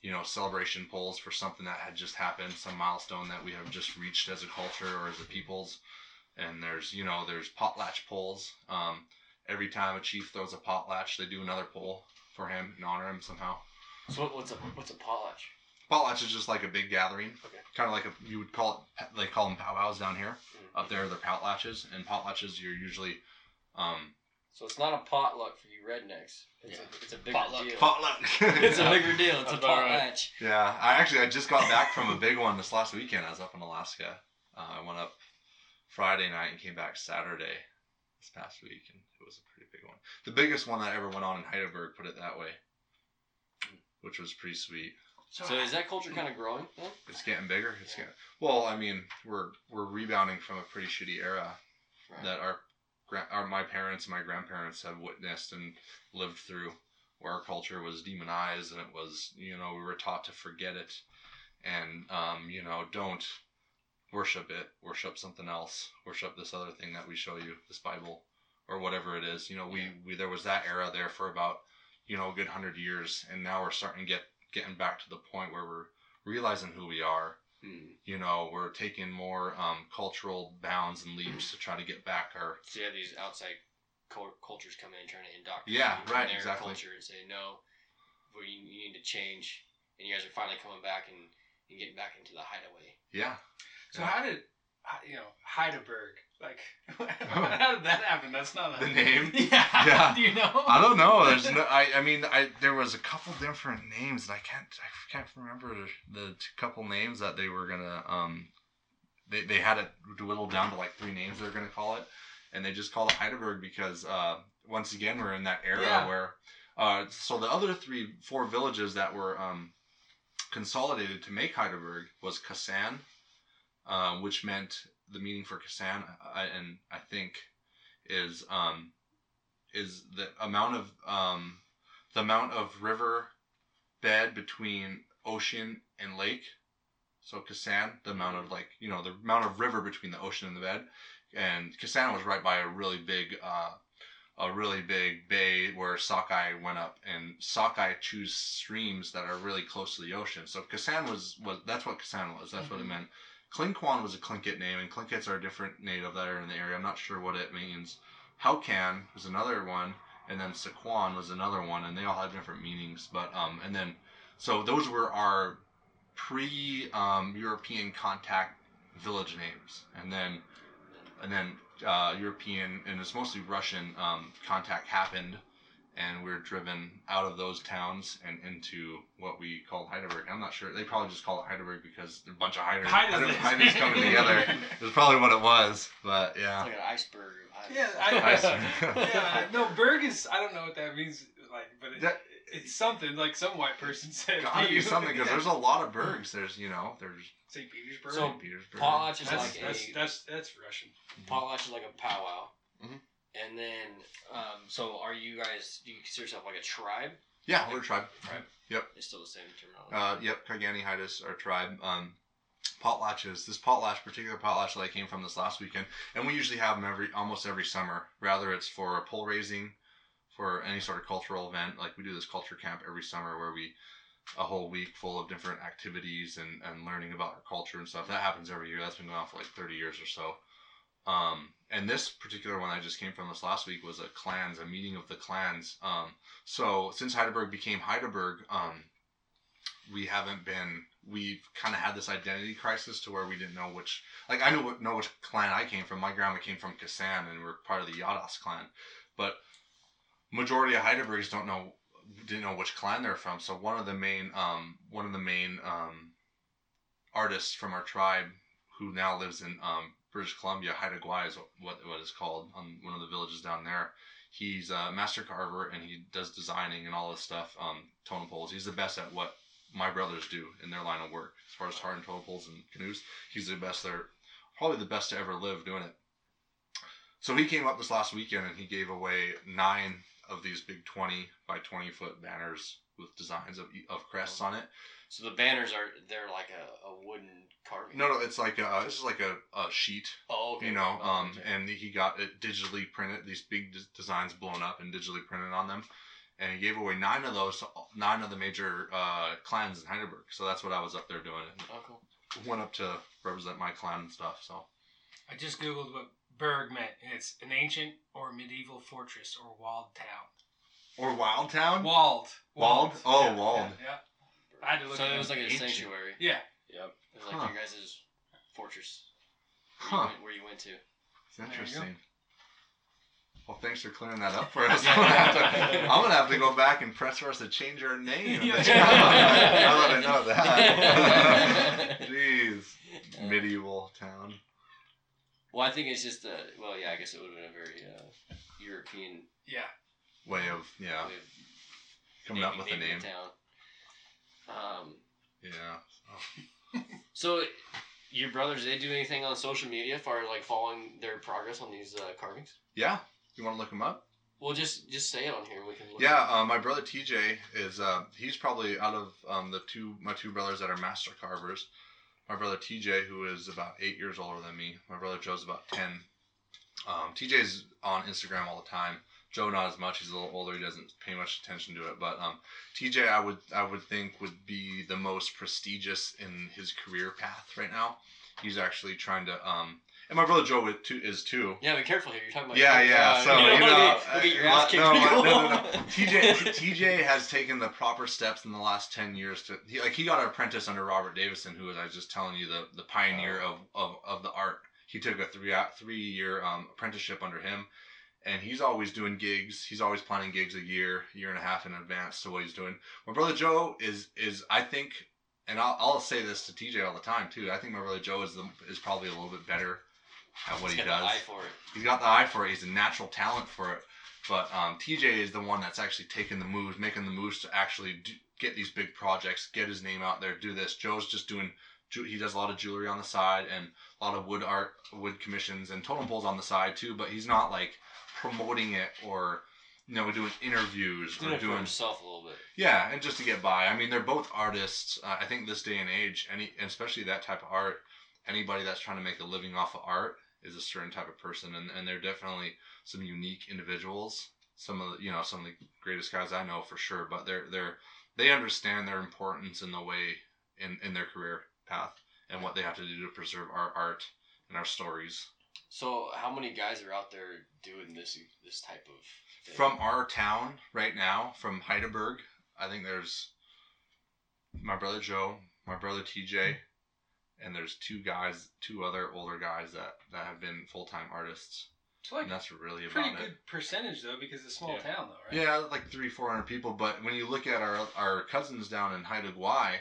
[SPEAKER 2] you know, celebration poles for something that had just happened, some milestone that we have just reached as a culture or as a peoples. And there's, you know, there's potlatch poles. Um, every time a chief throws a potlatch, they do another pole for him and honor him somehow.
[SPEAKER 1] So what, what's a what's a potlatch?
[SPEAKER 2] Potlatch is just like a big gathering.
[SPEAKER 1] Okay.
[SPEAKER 2] Kind of like a, you would call it, they call them powwows down here.
[SPEAKER 1] Mm.
[SPEAKER 2] Up there, they're potlatches. And potlatches, you're usually, um,
[SPEAKER 1] So it's not a potluck for you rednecks. It's,
[SPEAKER 3] Yeah.
[SPEAKER 1] a, it's a bigger
[SPEAKER 3] Potluck.
[SPEAKER 1] deal.
[SPEAKER 2] potluck.
[SPEAKER 1] it's
[SPEAKER 2] Yeah.
[SPEAKER 1] a bigger deal. It's a
[SPEAKER 3] That's all right.
[SPEAKER 1] potlatch.
[SPEAKER 2] Yeah, I actually I just got back from a big one this last weekend. I was up in Alaska. Uh, I went up Friday night and came back Saturday this past week, and it was a pretty big one. The biggest one that ever went on in Hydaburg, put it that way, which was pretty sweet.
[SPEAKER 1] So is that culture kind of growing? Then?
[SPEAKER 2] It's getting bigger. It's getting well. I mean, we're we're rebounding from a pretty shitty era
[SPEAKER 1] Right.
[SPEAKER 2] that our, our my parents and my grandparents have witnessed and lived through, where our culture was demonized and it was you know we were taught to forget it, and um, you know don't worship it, worship something else, worship this other thing that we show you, this Bible or whatever it is. You know we, we there was that era there for about you know a good hundred years, and now we're starting to get getting back to the point where we're realizing who we are
[SPEAKER 1] Hmm.
[SPEAKER 2] you know, we're taking more um, cultural bounds and leaps to try to get back our.
[SPEAKER 1] So you have these outside cul- cultures coming in trying to indoctrinate
[SPEAKER 2] Yeah,
[SPEAKER 1] you in
[SPEAKER 2] right,
[SPEAKER 1] their
[SPEAKER 2] exactly.
[SPEAKER 1] culture and say no, we you need to change, and you guys are finally coming back and, and getting back into the hideaway.
[SPEAKER 2] Yeah.
[SPEAKER 4] So
[SPEAKER 2] Yeah.
[SPEAKER 4] how did you know Hydaburg? Like, how did that happen? That's not a,
[SPEAKER 2] The name?
[SPEAKER 4] Yeah.
[SPEAKER 2] Yeah.
[SPEAKER 4] Do you know?
[SPEAKER 2] I don't know. There's no. I. I mean, I. There was a couple different names, and I can't. I can't remember the couple names that they were gonna. Um. They they had it whittled down to like three names they were gonna call it, and they just called it Hydaburg because uh once again we're in that era
[SPEAKER 4] Yeah.
[SPEAKER 2] where uh so the other three four villages that were um consolidated to make Hydaburg was Kasan, um, which meant the meaning for Kasan, I, and I think is um, is the amount of um, the amount of river bed between ocean and lake. So Kasan, the amount of like you know the amount of river between the ocean and the bed, and Kasan was right by a really big uh, a really big bay where Sockeye went up, and Sockeye choose streams that are really close to the ocean. So Kasan was was that's what Kasan was. That's what it
[SPEAKER 4] Mhm.
[SPEAKER 2] meant. Klinkwan was a Tlingit name, and Tlingits are a different native that are in the area. I'm not sure what it means. Howkan was another one, and then Sukkwan was another one, and they all have different meanings. But um, and then so those were our pre um, European contact village names, and then and then uh, European and it's mostly Russian um, contact happened, and we are driven out of those towns and into what we call Hydaburg. I'm not sure. They probably just call it Heidelberg because a bunch of Heidelberg
[SPEAKER 4] Heidelberg.
[SPEAKER 2] Heidelberg's coming together. It's probably what it was, but
[SPEAKER 1] It's
[SPEAKER 2] yeah.
[SPEAKER 1] like an iceberg. I-
[SPEAKER 4] Yeah,
[SPEAKER 2] I
[SPEAKER 4] I,
[SPEAKER 2] see.
[SPEAKER 4] yeah, no, Berg is. I don't know what that means, like, but it,
[SPEAKER 2] That-
[SPEAKER 4] it's something like some white person said.
[SPEAKER 2] Gotta be something because there's a lot of bergs. There's you know there's
[SPEAKER 4] St. Petersburg.
[SPEAKER 1] So,
[SPEAKER 2] St. Petersburg.
[SPEAKER 1] Potlatch is
[SPEAKER 4] that's,
[SPEAKER 1] like
[SPEAKER 4] that's,
[SPEAKER 1] a
[SPEAKER 4] that's that's Russian.
[SPEAKER 1] potlatch is like a powwow.
[SPEAKER 2] Mhm.
[SPEAKER 1] And then, um, so are you guys? Do you consider yourself like a tribe?
[SPEAKER 2] yeah, we're a tribe. Tribe. Yep.
[SPEAKER 1] It's still the same terminology.
[SPEAKER 2] Uh, yep, Kaigani Haidas, our tribe. Um, potlatches. This potlatch, particular potlatch that I came from this last weekend, and we usually have them every almost every summer. Rather, it's for a pole raising, for any sort of cultural event. Like we do this culture camp every summer where we a whole week full of different activities and, and learning about our culture and stuff. That happens every year. That's been going on for like 30 years or so. Um, and this particular one I just came from this last week was a clans, a meeting of the clans. Um, so since Hydaburg became Hydaburg, um, we haven't been we've kind of had this identity crisis to where we didn't know which like I knew what know which clan I came from. My grandma came from Kasan and we're part of the Yadas clan, but majority of Hydaburgs don't know didn't know which clan they're from. So one of the main um one of the main um artists from our tribe who now lives in um British Columbia, Haida Gwaii is what what it's called on one of the villages down there. He's a master carver and he does designing and all this stuff, um, totem poles. He's the best at what my brothers do in their line of work as far as tarring totem poles and canoes. He's the best there, probably the best to ever live doing it. So he came up this last weekend and he gave away nine of these big twenty by twenty foot banners with designs of of crests on it.
[SPEAKER 1] So the banners are they're like a, a wooden carving.
[SPEAKER 2] No, no, it's like a, this is like a, a sheet
[SPEAKER 1] Oh, okay.
[SPEAKER 2] you know
[SPEAKER 1] Oh,
[SPEAKER 2] um
[SPEAKER 1] okay.
[SPEAKER 2] and he got it digitally printed these big des- designs blown up and digitally printed on them and he gave away nine of those to nine of the major uh clans in hydaburg so that's what i was up there doing
[SPEAKER 1] Oh, cool.
[SPEAKER 2] went up to represent my clan and stuff so
[SPEAKER 4] I just googled what Berg meant, and it's an ancient or medieval fortress or walled town.
[SPEAKER 2] or wild town
[SPEAKER 4] Walled.
[SPEAKER 2] Walled? Oh,
[SPEAKER 4] Yeah,
[SPEAKER 2] walled.
[SPEAKER 4] Yeah. yeah. I had to look.
[SPEAKER 1] So
[SPEAKER 4] it
[SPEAKER 1] it was like a
[SPEAKER 2] Ancient.
[SPEAKER 1] sanctuary.
[SPEAKER 4] Yeah.
[SPEAKER 1] Yep. It was like
[SPEAKER 2] Huh.
[SPEAKER 1] your guys' fortress. Where,
[SPEAKER 2] huh
[SPEAKER 1] you went, where you went to.
[SPEAKER 2] it's
[SPEAKER 4] you go.
[SPEAKER 2] interesting well, thanks for clearing that up for us. I'm, gonna have to, I'm gonna have to go back and press for us to change our name.
[SPEAKER 4] Yeah.
[SPEAKER 2] now that I know that. Jeez, medieval town.
[SPEAKER 1] Well, I think it's just a. Well, yeah, I guess it would have been a very uh, European
[SPEAKER 4] Yeah.
[SPEAKER 2] Way of yeah,
[SPEAKER 1] way of
[SPEAKER 2] coming up
[SPEAKER 1] naming-
[SPEAKER 2] with a
[SPEAKER 1] naming
[SPEAKER 2] name.
[SPEAKER 1] the town. Um.
[SPEAKER 2] Yeah.
[SPEAKER 1] So, your brothers, they do anything on social media for like following their progress on these uh, carvings?
[SPEAKER 2] Yeah. You want to look them up?
[SPEAKER 1] Well, just just say it on here. We can. Look
[SPEAKER 2] Yeah. Uh, my brother TJ is. Uh, he's probably out of um, the two my two brothers that are master carvers. My brother TJ, who is about eight years older than me. My brother Joe's about ten. Um, TJ's on Instagram all the time. Joe not as much. He's a little older. He doesn't pay much attention to it. But um, TJ, I would I would think would be the most prestigious in his career path right now. He's actually trying to. Um, and my brother Joe is too.
[SPEAKER 1] Yeah, be careful here. You're talking about.
[SPEAKER 2] Yeah, yeah.
[SPEAKER 1] Uh,
[SPEAKER 2] So
[SPEAKER 1] you,
[SPEAKER 2] you know,
[SPEAKER 1] wanna get, you'll get your ass kicked.
[SPEAKER 2] no, no, no, no. TJ TJ has taken the proper steps in the last ten years to he, like he got an apprentice under Robert Davidson, who was I was just telling you the the pioneer of, of, of the art. He took a three three year um, apprenticeship under him, and he's always doing gigs. He's always planning gigs a year, year and a half in advance to what he's doing. My brother Joe is is I think, and I'll, I'll say this to TJ all the time too. I think my brother Joe is the, is probably a little bit better at what
[SPEAKER 1] He's
[SPEAKER 2] he
[SPEAKER 1] got
[SPEAKER 2] does
[SPEAKER 1] the eye for it.
[SPEAKER 2] he's got the eye for it. He's a natural talent for it. But um, TJ is the one that's actually taking the moves, making the moves to actually do, get these big projects, get his name out there, do this. Joe's just doing he does a lot of jewelry on the side and a lot of wood art, wood commissions, and totem poles on the side too. But he's not like promoting it or you know doing interviews
[SPEAKER 1] Doing
[SPEAKER 2] or
[SPEAKER 1] it for
[SPEAKER 2] doing
[SPEAKER 1] himself a little bit.
[SPEAKER 2] yeah, and just to get by. I mean, they're both artists. Uh, I think this day and age, any and especially that type of art, anybody that's trying to make a living off of art is a certain type of person, and, and they're definitely some unique individuals. Some of the, you know some of the greatest guys I know for sure, but they're they're they understand their importance in the way in in their career path and what they have to do to preserve our art and our stories.
[SPEAKER 1] So, how many guys are out there doing this this type of thing?
[SPEAKER 2] From our town right now, from Hydaburg, I think there's my brother Joe, my brother TJ, and there's two guys, two other older guys that that have been full time artists,
[SPEAKER 4] It's like
[SPEAKER 2] and that's really about
[SPEAKER 4] pretty
[SPEAKER 2] it.
[SPEAKER 4] good percentage though, because it's a small
[SPEAKER 3] Yeah.
[SPEAKER 4] town though, right?
[SPEAKER 2] Yeah, like three, four hundred people. But when you look at our our cousins down in Haida Gwaii,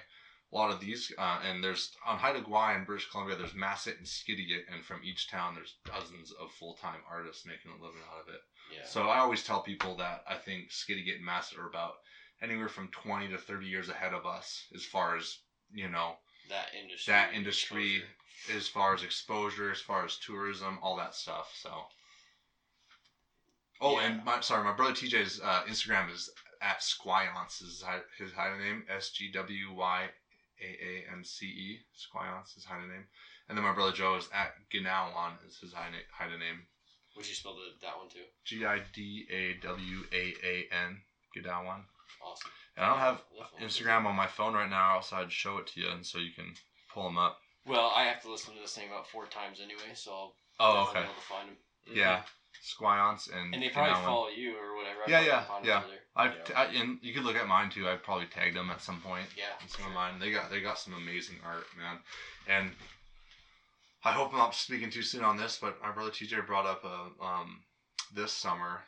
[SPEAKER 2] a lot of these, uh, and there's on Haida Gwaii in British Columbia, there's Masset and Skidegate, and from each town, there's dozens of full time artists making a living out of it.
[SPEAKER 1] yeah.
[SPEAKER 2] So I always tell people that I think Skidegate and Masset are about anywhere from twenty to thirty years ahead of us as far as you know,
[SPEAKER 1] that industry.
[SPEAKER 2] that industry,
[SPEAKER 1] exposure.
[SPEAKER 2] as far as exposure, as far as tourism, all that stuff. So. Oh,
[SPEAKER 1] Yeah.
[SPEAKER 2] and my sorry, my brother TJ's uh, Instagram is at Squyance. Is hi- his Haida name S G W Y A A N C E. Squyance is Haida name, and then my brother Joe is at Ginawan is his Haida name.
[SPEAKER 1] Would you spell the, that one too?
[SPEAKER 2] G I D A W A A N Ginawan.
[SPEAKER 1] Awesome.
[SPEAKER 2] And I don't have
[SPEAKER 1] Definitely.
[SPEAKER 2] Instagram on my phone right now, else I'd show it to you, and so you can pull them up.
[SPEAKER 1] Well, I have to listen to this thing about four times anyway, so I'll
[SPEAKER 2] Oh, okay.
[SPEAKER 1] be able to find them.
[SPEAKER 2] Yeah, Squyance and
[SPEAKER 1] And they probably follow you or whatever. I
[SPEAKER 2] Yeah, yeah, yeah. I've
[SPEAKER 3] Yeah.
[SPEAKER 2] t- I, and you could look at mine too. I've probably tagged them at some point.
[SPEAKER 1] Yeah.
[SPEAKER 2] some of mine. They got they got some amazing art, man. And I hope I'm not speaking too soon on this, but my brother TJ brought up a um this summer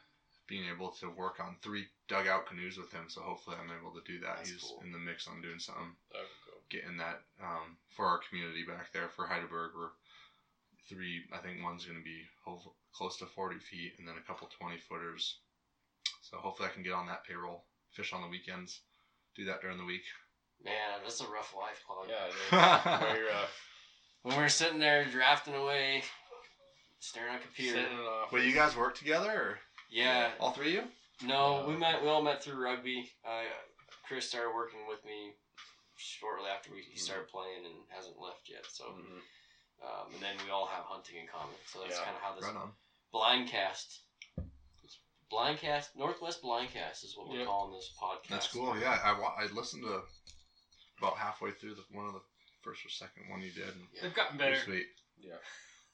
[SPEAKER 2] being able to work on three dugout canoes with him. So hopefully I'm able to do that.
[SPEAKER 1] That's
[SPEAKER 2] He's
[SPEAKER 1] cool.
[SPEAKER 2] in the mix on doing something,
[SPEAKER 3] That go.
[SPEAKER 2] getting that um for our community back there for Hydaburg. We're three. I think one's going to be close to 40 feet, and then a couple 20 footers. So hopefully I can get on that payroll, fish on the weekends, do that during the week.
[SPEAKER 1] Man, that's a rough life, Claude.
[SPEAKER 3] Yeah, it is. Very rough.
[SPEAKER 1] When we're sitting there drafting away, staring at a computer.
[SPEAKER 3] Sitting in an
[SPEAKER 2] you guys work together, or
[SPEAKER 1] Yeah.
[SPEAKER 2] all three of you?
[SPEAKER 1] No,
[SPEAKER 3] No.
[SPEAKER 1] we met. We all met through rugby. Uh, Chris started working with me shortly after we, he started playing and hasn't left yet. So,
[SPEAKER 3] Mhm.
[SPEAKER 1] um, and then we all have hunting in common. So that's
[SPEAKER 3] Yeah.
[SPEAKER 1] kind of how this
[SPEAKER 2] Right on.
[SPEAKER 1] blindcast. Blindcast, Northwest Blindcast is what we're
[SPEAKER 3] Yep.
[SPEAKER 1] calling this podcast.
[SPEAKER 2] That's cool. Yeah, I, wa- I listened to about halfway through the one of the first or second one you did. And
[SPEAKER 1] Yeah.
[SPEAKER 4] They've gotten
[SPEAKER 2] it was
[SPEAKER 4] better.
[SPEAKER 2] Sweet.
[SPEAKER 3] Yeah.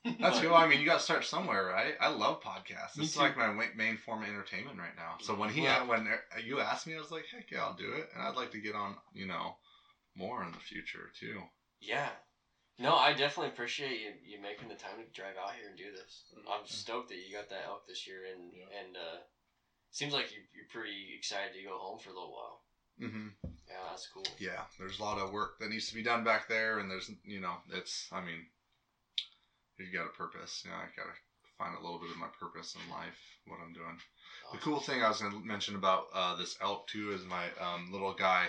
[SPEAKER 2] That's cool. I mean, you got to start somewhere, right? I love podcasts.
[SPEAKER 4] Me
[SPEAKER 2] It's
[SPEAKER 4] too.
[SPEAKER 2] like my wa- main form of entertainment right now. So when he
[SPEAKER 1] Well-
[SPEAKER 2] when uh, you asked me, I was like, heck yeah, I'll do it, and I'd like to get on, you know, more in the future too.
[SPEAKER 1] Yeah. No, I definitely appreciate you, you making the time to drive out here and do this. I'm stoked that you got that elk this year, and
[SPEAKER 3] Yeah.
[SPEAKER 1] and uh, seems like you, you're pretty excited to go home for a little while.
[SPEAKER 2] Mm-hmm.
[SPEAKER 1] Yeah, that's cool.
[SPEAKER 2] Yeah, there's a lot of work that needs to be done back there, and there's, you know, it's, I mean, you got a purpose. You know, I gotta find a little bit of my purpose in life, what I'm doing. The cool thing I was going to mention about uh, this elk too is my um, little guy.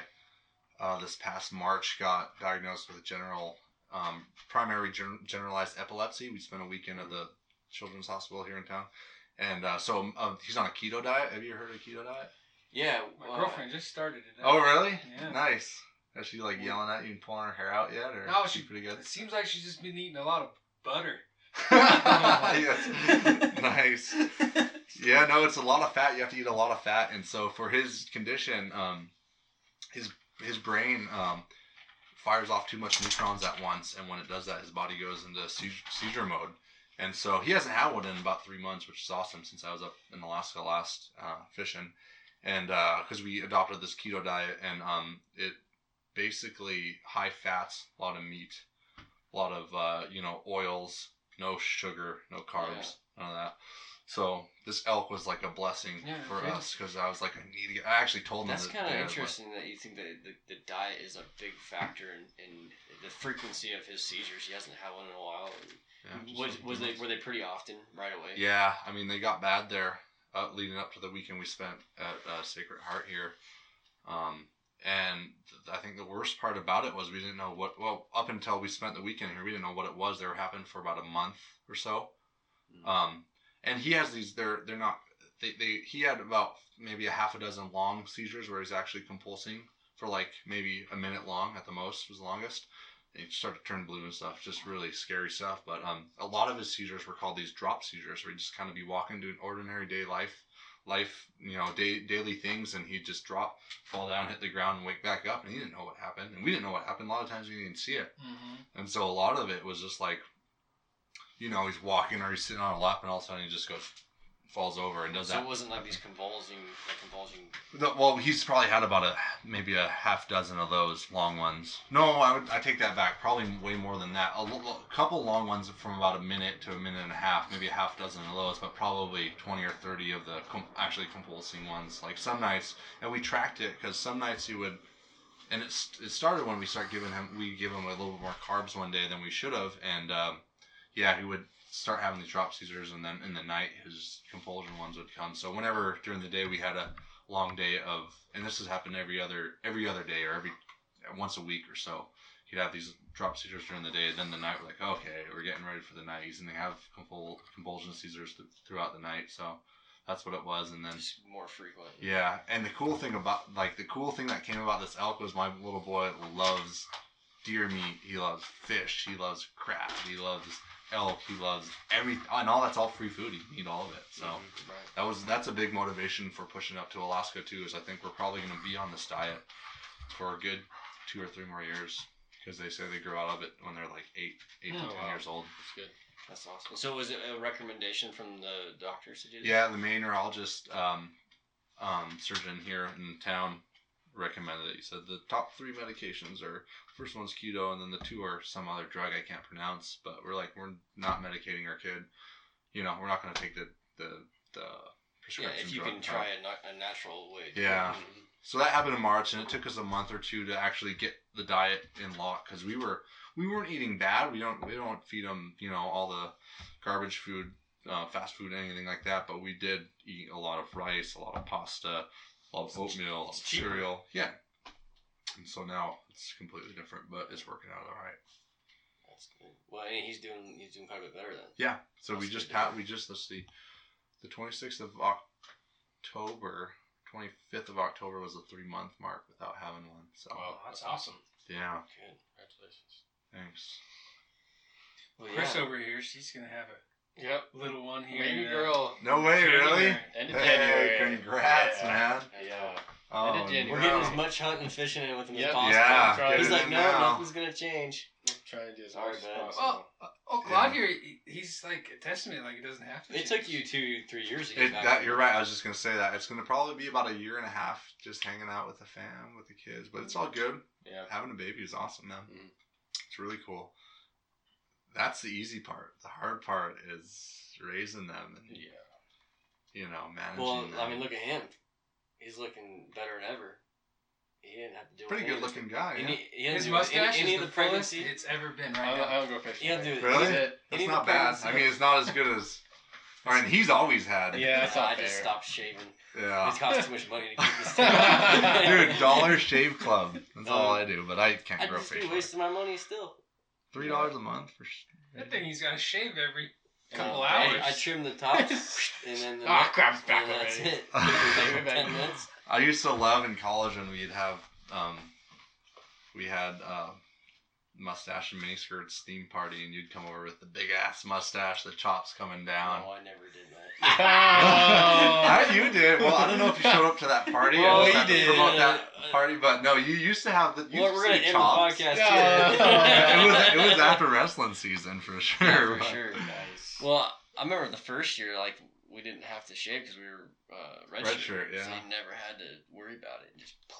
[SPEAKER 2] Uh, this past March, got diagnosed with general um, primary gen- generalized epilepsy. We spent a weekend at the Children's Hospital here in town, and uh, so um, he's on a keto diet. Have you heard of keto diet?
[SPEAKER 1] Yeah,
[SPEAKER 4] My
[SPEAKER 1] uh,
[SPEAKER 4] girlfriend just started it.
[SPEAKER 2] Oh, really?
[SPEAKER 4] Yeah.
[SPEAKER 2] Nice. Is she like yelling at you and pulling her hair out yet, or
[SPEAKER 4] No,
[SPEAKER 2] is
[SPEAKER 4] she
[SPEAKER 2] pretty good?
[SPEAKER 4] It seems like she's just been eating a lot of butter.
[SPEAKER 2] nice. Yeah, no, it's a lot of fat. You have to eat a lot of fat, and so for his condition, um, his his brain um, fires off too much neutrons at once, and when it does that, his body goes into seizure, mode. And so he hasn't had one in about three months, which is awesome since I was up in Alaska last uh, fishing, and because we adopted this keto diet, and um, it basically high fats, a lot of meat, a lot of uh, you know oils, no sugar, no carbs, none of that. So this elk was like a blessing
[SPEAKER 4] Yeah,
[SPEAKER 2] for us because I was like, I need to get. I actually told
[SPEAKER 1] That's
[SPEAKER 2] that
[SPEAKER 1] kind of
[SPEAKER 2] day, I was like,
[SPEAKER 1] interesting that you think that the, the diet is a big factor in, in the frequency of his seizures. He hasn't had one in a while. And
[SPEAKER 2] Yeah,
[SPEAKER 1] was was they were they pretty often right away?
[SPEAKER 2] Yeah, I mean they got bad there uh, leading up to the weekend we spent at uh, Sacred Heart here. Um, and th- I think the worst part about it was we didn't know what. Well, up until we spent the weekend here, we didn't know what it was. They were happening for about a month or so.
[SPEAKER 1] Mm.
[SPEAKER 2] Um, and he has these. They're they're not. They, they he had about maybe a half a dozen long seizures where he's actually compulsing for like maybe a minute long at the most was the longest. And he started to turn blue and stuff, just really scary stuff. But um, a lot of his seizures were called these drop seizures, where he'd just kind of be walking doing ordinary day life, life, you know, day, daily things, and he'd just drop, fall down, hit the ground, and wake back up, and he didn't know what happened, and we didn't know what happened. A lot of times we didn't see it,
[SPEAKER 4] Mm-hmm.
[SPEAKER 2] and so a lot of it was just like, you know, he's walking or he's sitting on a lap, and all of a sudden he just goes, falls over and does
[SPEAKER 1] So
[SPEAKER 2] that.
[SPEAKER 1] it wasn't like these convulsing, like convulsing.
[SPEAKER 2] The- well, he's probably had about a maybe a half dozen of those long ones. No, I would I take that back. Probably way more than that. A, l- l- couple long ones from about a minute to a minute and a half, maybe a half dozen of those, but probably twenty or thirty of the com- actually convulsing ones. Like some nights, and we tracked it because some nights he would. And it, it started when we start giving him, we give him a little bit more carbs one day than we should have, and um, yeah, he would start having these drop seizures, and then in the night his compulsion ones would come. So whenever during the day we had a long day of, and this has happened every other every other day or every once a week or so, he'd have these drop seizures during the day. Then the night we're like, okay, we're getting ready for the night. He's gonna have convul- convulsion seizures th- throughout the night. So that's what it was, and then.
[SPEAKER 1] Just more frequent.
[SPEAKER 2] Yeah, and the cool thing about like the cool thing that came about this elk was my little boy loves deer meat. He loves fish. He loves crab. He loves elk. He loves every and all that's all free food. He can eat all of it. So
[SPEAKER 1] Mhm, right.
[SPEAKER 2] that was that's a big motivation for pushing up to Alaska too. Is I think we're probably going to be on this diet for a good two or three more years because they say they grow out of it when they're like eight, eight to
[SPEAKER 3] Oh,
[SPEAKER 2] ten
[SPEAKER 3] wow.
[SPEAKER 2] years old.
[SPEAKER 3] That's good.
[SPEAKER 1] That's awesome. So was it a recommendation from the doctors to do this?
[SPEAKER 2] Yeah, the main neurologist, um, um, surgeon here in town recommended it. He said the top three medications are first one's keto, and then the two are some other drug I can't pronounce. But we're like, we're not medicating our kid. You know, we're not going to take the the the
[SPEAKER 1] Yeah,
[SPEAKER 2] prescription.
[SPEAKER 1] if you can try a, na- a natural way.
[SPEAKER 2] Yeah.
[SPEAKER 1] Mhm.
[SPEAKER 2] So that happened in March, and it took us a month or two to actually get the diet in lock because we were we weren't eating bad. We don't we don't feed them you know all the garbage food, uh, fast food, anything like that. But we did eat a lot of rice, a lot of pasta, a lot of oatmeal, a lot of cereal. Yeah. And so now it's completely different, but it's working out all right.
[SPEAKER 1] That's good. Well, and he's doing he's doing quite a bit better then.
[SPEAKER 2] Yeah. So we just
[SPEAKER 1] good.
[SPEAKER 2] pat we just let's see, the twenty sixth of October. 25th of October was the three month mark without having one. So,
[SPEAKER 3] Wow, that's awesome.
[SPEAKER 2] yeah,
[SPEAKER 1] Good.
[SPEAKER 3] Congratulations.
[SPEAKER 2] thanks.
[SPEAKER 1] Well,
[SPEAKER 4] Chris
[SPEAKER 1] yeah.
[SPEAKER 4] over here, she's gonna have
[SPEAKER 3] Yep.
[SPEAKER 4] little one here.
[SPEAKER 3] Baby girl.
[SPEAKER 2] No way, really?
[SPEAKER 3] End of
[SPEAKER 2] Hey, congrats,
[SPEAKER 3] Yeah.
[SPEAKER 2] man.
[SPEAKER 3] Yeah.
[SPEAKER 2] Oh,
[SPEAKER 3] End of January.
[SPEAKER 1] We're getting as much hunting and fishing in with him
[SPEAKER 3] Yep.
[SPEAKER 1] as possible.
[SPEAKER 2] Yeah,
[SPEAKER 1] He's like, no,
[SPEAKER 2] now.
[SPEAKER 1] nothing's gonna change.
[SPEAKER 3] We'll try and do as
[SPEAKER 1] Sorry,
[SPEAKER 3] much as possible.
[SPEAKER 4] Well, uh, oh, Claude here, he- he's like a testament. Like it doesn't have to.
[SPEAKER 1] It
[SPEAKER 4] change.
[SPEAKER 1] took you two, three years to get
[SPEAKER 2] It,
[SPEAKER 1] back.
[SPEAKER 2] that you're right. I was just gonna say that it's gonna probably be about a year and a half just hanging out with the fam, with the kids, but it's all good.
[SPEAKER 3] yeah.
[SPEAKER 2] Having a baby is awesome, man.
[SPEAKER 1] Mhm.
[SPEAKER 2] It's really cool. That's the easy part. The hard part is raising them and
[SPEAKER 3] Yeah.
[SPEAKER 2] you know managing.
[SPEAKER 1] Well,
[SPEAKER 2] them.
[SPEAKER 1] I mean, look at him. He's looking better than ever. He didn't have to do
[SPEAKER 2] it.
[SPEAKER 1] pretty
[SPEAKER 2] good
[SPEAKER 1] of
[SPEAKER 2] looking guy.
[SPEAKER 1] Any,
[SPEAKER 2] Yeah.
[SPEAKER 1] he didn't
[SPEAKER 4] His mustache
[SPEAKER 1] any, any
[SPEAKER 4] is
[SPEAKER 1] of
[SPEAKER 4] the
[SPEAKER 1] the pregnancy.
[SPEAKER 4] it's ever been right
[SPEAKER 3] don't,
[SPEAKER 4] now.
[SPEAKER 3] I don't go fishing.
[SPEAKER 1] You don't do it.
[SPEAKER 2] Really?
[SPEAKER 3] That's
[SPEAKER 1] any
[SPEAKER 2] not bad. I mean, it's not as good as. I mean, he's always had.
[SPEAKER 3] Yeah, that's not
[SPEAKER 1] I just stopped shaving.
[SPEAKER 2] Yeah.
[SPEAKER 1] It costs too much money to keep this.
[SPEAKER 2] Dude, Dollar Shave Club. That's all
[SPEAKER 1] Um,
[SPEAKER 2] I do, but I can't
[SPEAKER 1] I
[SPEAKER 2] grow
[SPEAKER 1] just be
[SPEAKER 2] facial.
[SPEAKER 1] wasting my money still.
[SPEAKER 2] Three dollars a month for. sh-
[SPEAKER 4] That thing he's got to shave every
[SPEAKER 1] Uh,
[SPEAKER 4] couple
[SPEAKER 1] I,
[SPEAKER 4] hours.
[SPEAKER 1] I trim the tops and then the
[SPEAKER 3] Ah,
[SPEAKER 1] neck,
[SPEAKER 3] crap's back
[SPEAKER 1] and that's
[SPEAKER 3] already.
[SPEAKER 1] it.
[SPEAKER 3] Take it back.
[SPEAKER 1] Ten minutes.
[SPEAKER 2] I used to love in college when we'd have, um, we had uh, mustache and miniskirts theme party, and you'd come over with the big ass mustache, the chops coming down.
[SPEAKER 1] No, I never did that.
[SPEAKER 2] I, you did. Well, I don't know if you showed up to that party.
[SPEAKER 1] Well,
[SPEAKER 2] I just
[SPEAKER 1] he
[SPEAKER 2] had to
[SPEAKER 1] did.
[SPEAKER 2] promote that party, but no, you used to have the. You
[SPEAKER 1] Well, we're
[SPEAKER 2] to
[SPEAKER 1] gonna end
[SPEAKER 2] chops.
[SPEAKER 1] the podcast
[SPEAKER 3] Yeah.
[SPEAKER 1] here.
[SPEAKER 2] it was it was after wrestling season for sure.
[SPEAKER 1] Yeah, for
[SPEAKER 2] but-
[SPEAKER 1] sure.
[SPEAKER 3] nice.
[SPEAKER 1] Well, I remember the first year, like we didn't have to shave because we were uh, red,
[SPEAKER 2] Red
[SPEAKER 1] shirt,
[SPEAKER 2] shirt, yeah.
[SPEAKER 1] So you never had to worry about it. Just
[SPEAKER 2] Yeah.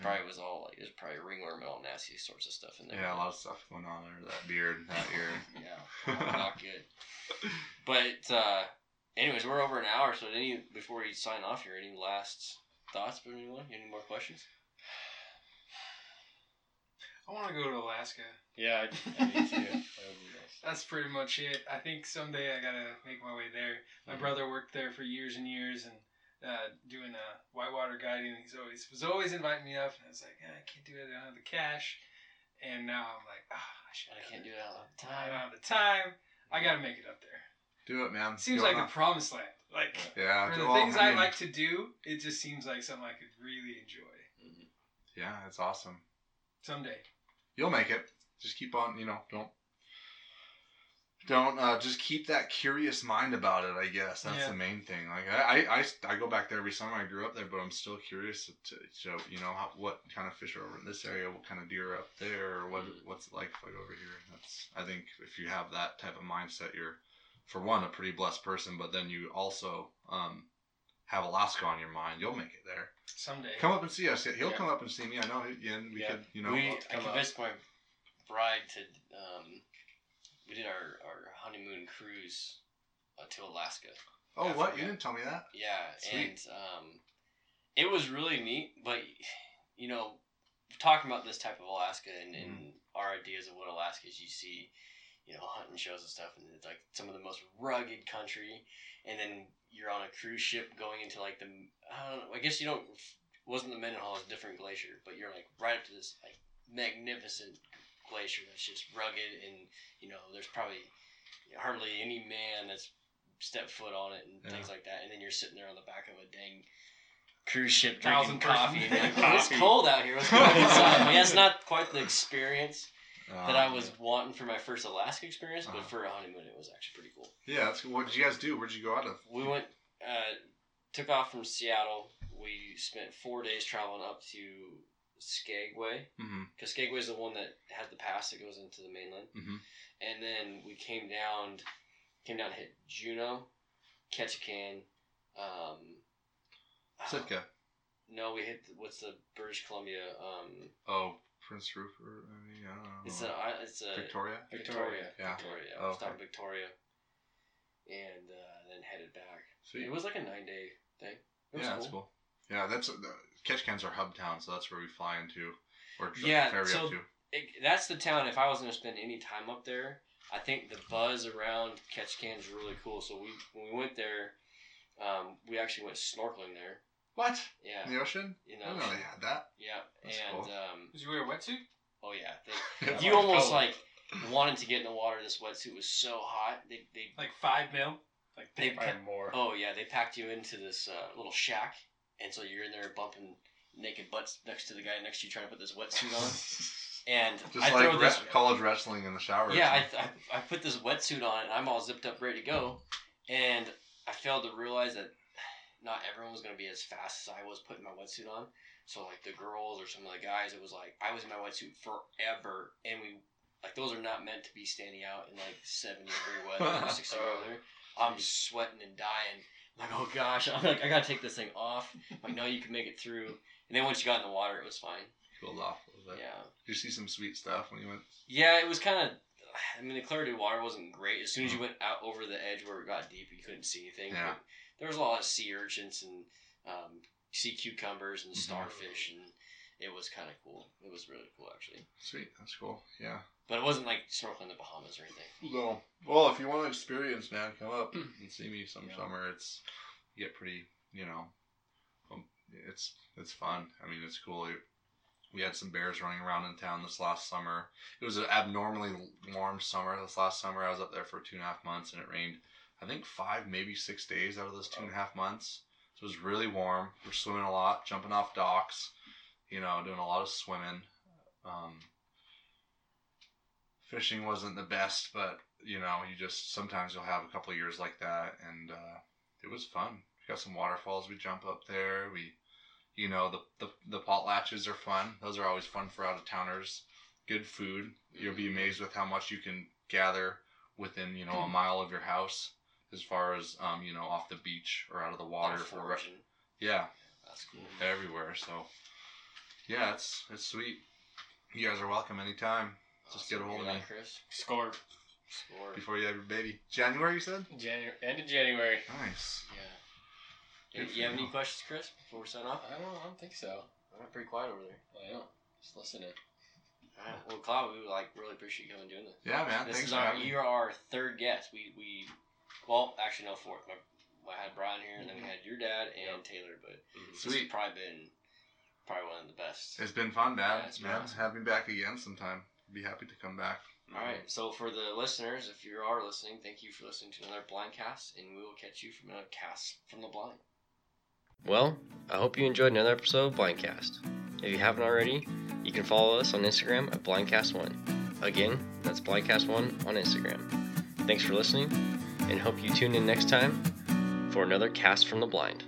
[SPEAKER 1] Probably was all like there's probably ringworm and all nasty sorts of stuff in there.
[SPEAKER 2] Yeah, a lot of stuff going on there. That beard, that ear.
[SPEAKER 1] Yeah, not good. But uh, anyways, we're over an hour. So any before we sign off here, any last thoughts from anyone? Any more questions?
[SPEAKER 4] I want to go to Alaska.
[SPEAKER 3] Yeah, I, I do too. That would be nice.
[SPEAKER 4] That's pretty much it. I think someday I gotta make my way there. My
[SPEAKER 1] Mhm.
[SPEAKER 4] brother worked there for years and years, and uh, doing uh, whitewater guiding. He's always was always inviting me up, and I was like, "Ah, I can't do it. I don't have the cash. And now I'm like, ah, I should.
[SPEAKER 1] I can't do it all the
[SPEAKER 4] I
[SPEAKER 1] time.
[SPEAKER 4] don't have the time. I gotta make it up there.
[SPEAKER 2] Do it, man.
[SPEAKER 4] Seems
[SPEAKER 2] Go
[SPEAKER 4] like
[SPEAKER 2] on.
[SPEAKER 4] the promised land. Like
[SPEAKER 2] yeah.
[SPEAKER 4] for the
[SPEAKER 2] well,
[SPEAKER 4] things I,
[SPEAKER 2] mean,
[SPEAKER 4] like to do, it just seems like something I could really enjoy
[SPEAKER 2] Yeah, it's awesome.
[SPEAKER 4] someday.
[SPEAKER 2] You'll make it. Just keep on. You know, don't. Don't uh, just keep that curious mind about it. I guess that's
[SPEAKER 4] Yeah.
[SPEAKER 2] the main thing. Like I, I, I, I go back there every summer. I grew up there, but I'm still curious to, to show you know how, what kind of fish are over in this area, what kind of deer are up there, or what
[SPEAKER 1] Mhm.
[SPEAKER 2] what's it like if I go over here. That's I think if you have that type of mindset, you're for one a pretty blessed person, but then you also um, have Alaska on your mind. You'll make it there.
[SPEAKER 4] Someday.
[SPEAKER 2] Come up and see us. He'll
[SPEAKER 3] Yeah.
[SPEAKER 2] come up and see me. I know. he- And we
[SPEAKER 3] Yeah.
[SPEAKER 2] could, you know.
[SPEAKER 1] we,
[SPEAKER 3] I'll
[SPEAKER 1] I
[SPEAKER 3] come up.
[SPEAKER 1] convinced my bride to. Um, we did our, our honeymoon cruise uh, to Alaska.
[SPEAKER 2] oh,
[SPEAKER 1] I
[SPEAKER 2] what? You didn't tell me that.
[SPEAKER 1] Yeah,
[SPEAKER 2] Sweet.
[SPEAKER 1] and um, it was really neat. But you know, talking about this type of Alaska and, and
[SPEAKER 2] Mm-hmm.
[SPEAKER 1] our ideas of what Alaska is, you see, you know, hunting shows and stuff, and it's like some of the most rugged country, and then you're on a cruise ship going into like the I don't know. I guess you don't wasn't the Mendenhall, it's a different glacier, but you're like right up to this like magnificent glacier that's just rugged, and you know, there's probably hardly any man that's stepped foot on it and
[SPEAKER 2] Yeah.
[SPEAKER 1] things like that. And then you're sitting there on the back of a dang cruise ship drinking coffee. And you're it's cold out here. Let's go inside. I mean, that's not quite the experience
[SPEAKER 2] Uh,
[SPEAKER 1] that I was wanting for my first Alaska experience, but
[SPEAKER 2] Uh-huh.
[SPEAKER 1] for a honeymoon, it was actually pretty cool.
[SPEAKER 2] Yeah, that's what did you guys do? Where'd you go out of?
[SPEAKER 1] We went, uh, took off from Seattle. We spent four days traveling up to Skagway.
[SPEAKER 2] Mm-hmm.
[SPEAKER 1] because Skagway is the one that had the pass that goes into the mainland.
[SPEAKER 2] Mhm.
[SPEAKER 1] And then we came down, came down, hit Juneau, Ketchikan. Um,
[SPEAKER 2] Sitka.
[SPEAKER 1] no, we hit the, what's the British Columbia? Um,
[SPEAKER 2] Oh, Prince Rupert. I mean, I don't know.
[SPEAKER 1] it's a I- it's a
[SPEAKER 2] Victoria.
[SPEAKER 1] Victoria.
[SPEAKER 2] Yeah.
[SPEAKER 1] Victoria.
[SPEAKER 2] Oh,
[SPEAKER 1] we
[SPEAKER 2] okay.
[SPEAKER 1] Victoria, and uh, then headed back.
[SPEAKER 2] Sweet.
[SPEAKER 1] It was like a nine day thing. It was
[SPEAKER 2] yeah, that's cool. Yeah, that's uh, Ketchikan's our hub town, so that's where we fly into or dr-
[SPEAKER 1] Yeah,
[SPEAKER 2] ferry
[SPEAKER 1] so-
[SPEAKER 2] up to.
[SPEAKER 1] it, that's the town. If I was going to spend any time up there, I think the buzz around Ketchikan is really cool. So we when we went there, um, we actually went snorkeling there.
[SPEAKER 2] What?
[SPEAKER 1] Yeah,
[SPEAKER 2] In the ocean?
[SPEAKER 1] you
[SPEAKER 2] I
[SPEAKER 1] know,
[SPEAKER 2] didn't know they had that.
[SPEAKER 1] yeah,
[SPEAKER 2] That's
[SPEAKER 1] and
[SPEAKER 2] cool.
[SPEAKER 1] um,
[SPEAKER 4] Did you wear a wetsuit?
[SPEAKER 1] oh yeah, they, you almost
[SPEAKER 3] cold.
[SPEAKER 1] like wanted to get in the water. This wetsuit was so hot. They they
[SPEAKER 4] Like five mil? Like
[SPEAKER 1] They-
[SPEAKER 3] Probably more.
[SPEAKER 1] oh yeah, they packed you into this uh, little shack, and so you're in there bumping naked butts next to the guy next to you trying to put this wetsuit on. And
[SPEAKER 2] Just
[SPEAKER 1] I
[SPEAKER 2] like
[SPEAKER 1] throw this
[SPEAKER 2] college wrestling in the shower.
[SPEAKER 1] Yeah, I. I, I put this wetsuit on and I'm all zipped up, ready to go. And I failed to realize that not everyone was going to be as fast as I was putting my wetsuit on. So, like, the girls or some of the guys, it was like, I was in my wetsuit forever. And we, like, those are not meant to be standing out in, like, 70 degree weather or 60 degree weather. I'm sweating and dying. I'm like, oh gosh. I'm like, I got to take this thing off. I'm like, no, you can make it through. And then once you got in the water, it was fine.
[SPEAKER 2] cooled off a little bit.
[SPEAKER 1] Yeah.
[SPEAKER 2] Did you see some sweet stuff when you went?
[SPEAKER 1] Yeah, it was kind of. I mean, the clarity of water wasn't great. As soon as you went out over the edge where it got deep, you couldn't see anything.
[SPEAKER 2] Yeah.
[SPEAKER 1] But there was a lot of sea urchins and um, sea cucumbers and
[SPEAKER 2] Mhm.
[SPEAKER 1] starfish, and it was kind of cool. It was really cool, actually.
[SPEAKER 2] Sweet, that's cool. Yeah.
[SPEAKER 1] But it wasn't like snorkeling in the Bahamas or anything.
[SPEAKER 2] No. Well, if you want to experience, man, come up and see me some
[SPEAKER 1] Yeah.
[SPEAKER 2] summer. It's you get pretty, you know, um, it's it's fun. I mean, it's cool. We had some bears running around in town this last summer. It was an abnormally warm summer. This last summer, I was up there for two and a half months, and it rained. I think five, maybe six days out of those two and a half months. So it was really warm. We're swimming a lot, jumping off docks, you know, doing a lot of swimming. Um, fishing wasn't the best, but you know, you just sometimes you'll have a couple of years like that, and uh, it was fun. We got some waterfalls. We jump up there. We, you know, the the the potlatches are fun. Those are always fun for out of towners. Good food. You'll be amazed with how much you can gather within you know a mile of your house, as far as um you know off the beach or out of the water
[SPEAKER 1] Water
[SPEAKER 2] for re- yeah
[SPEAKER 1] That's cool.
[SPEAKER 2] everywhere. So yeah, it's it's sweet. You guys are welcome anytime. Just get a hold of me.
[SPEAKER 1] Chris.
[SPEAKER 3] Score.
[SPEAKER 1] Score.
[SPEAKER 2] Before you have your baby, January you said.
[SPEAKER 3] January. End of January.
[SPEAKER 2] Nice.
[SPEAKER 1] Yeah.
[SPEAKER 2] Do
[SPEAKER 1] You, you have any questions, Chris, before we sign off?
[SPEAKER 3] I don't. I don't think so.
[SPEAKER 1] I'm pretty quiet over there.
[SPEAKER 3] I don't. Just listening.
[SPEAKER 1] All right. Well, Cloud, we like really appreciate you coming and doing this.
[SPEAKER 2] Yeah, man.
[SPEAKER 1] This
[SPEAKER 2] Thanks
[SPEAKER 1] is
[SPEAKER 2] for
[SPEAKER 1] our
[SPEAKER 2] having me.
[SPEAKER 1] you're our third guest. We we well actually no fourth. My I had Brian here, and then we mm-hmm. had your dad and Taylor. But mm-hmm. this has
[SPEAKER 2] Sweet.
[SPEAKER 1] probably been probably one of the best.
[SPEAKER 2] It's been fun, man.
[SPEAKER 1] Yeah, it's been
[SPEAKER 2] man,
[SPEAKER 1] awesome.
[SPEAKER 2] have me back again sometime. Be happy to come back.
[SPEAKER 1] All right. So for the listeners, if you are listening, thank you for listening to another blind cast, and we will catch you from another cast from the blind. Well, I hope you enjoyed another episode of Blindcast. If you haven't already, you can follow us on Instagram at Blindcast1. Again, that's Blindcast1 on Instagram. Thanks for listening, and hope you tune in next time for another cast from the blind.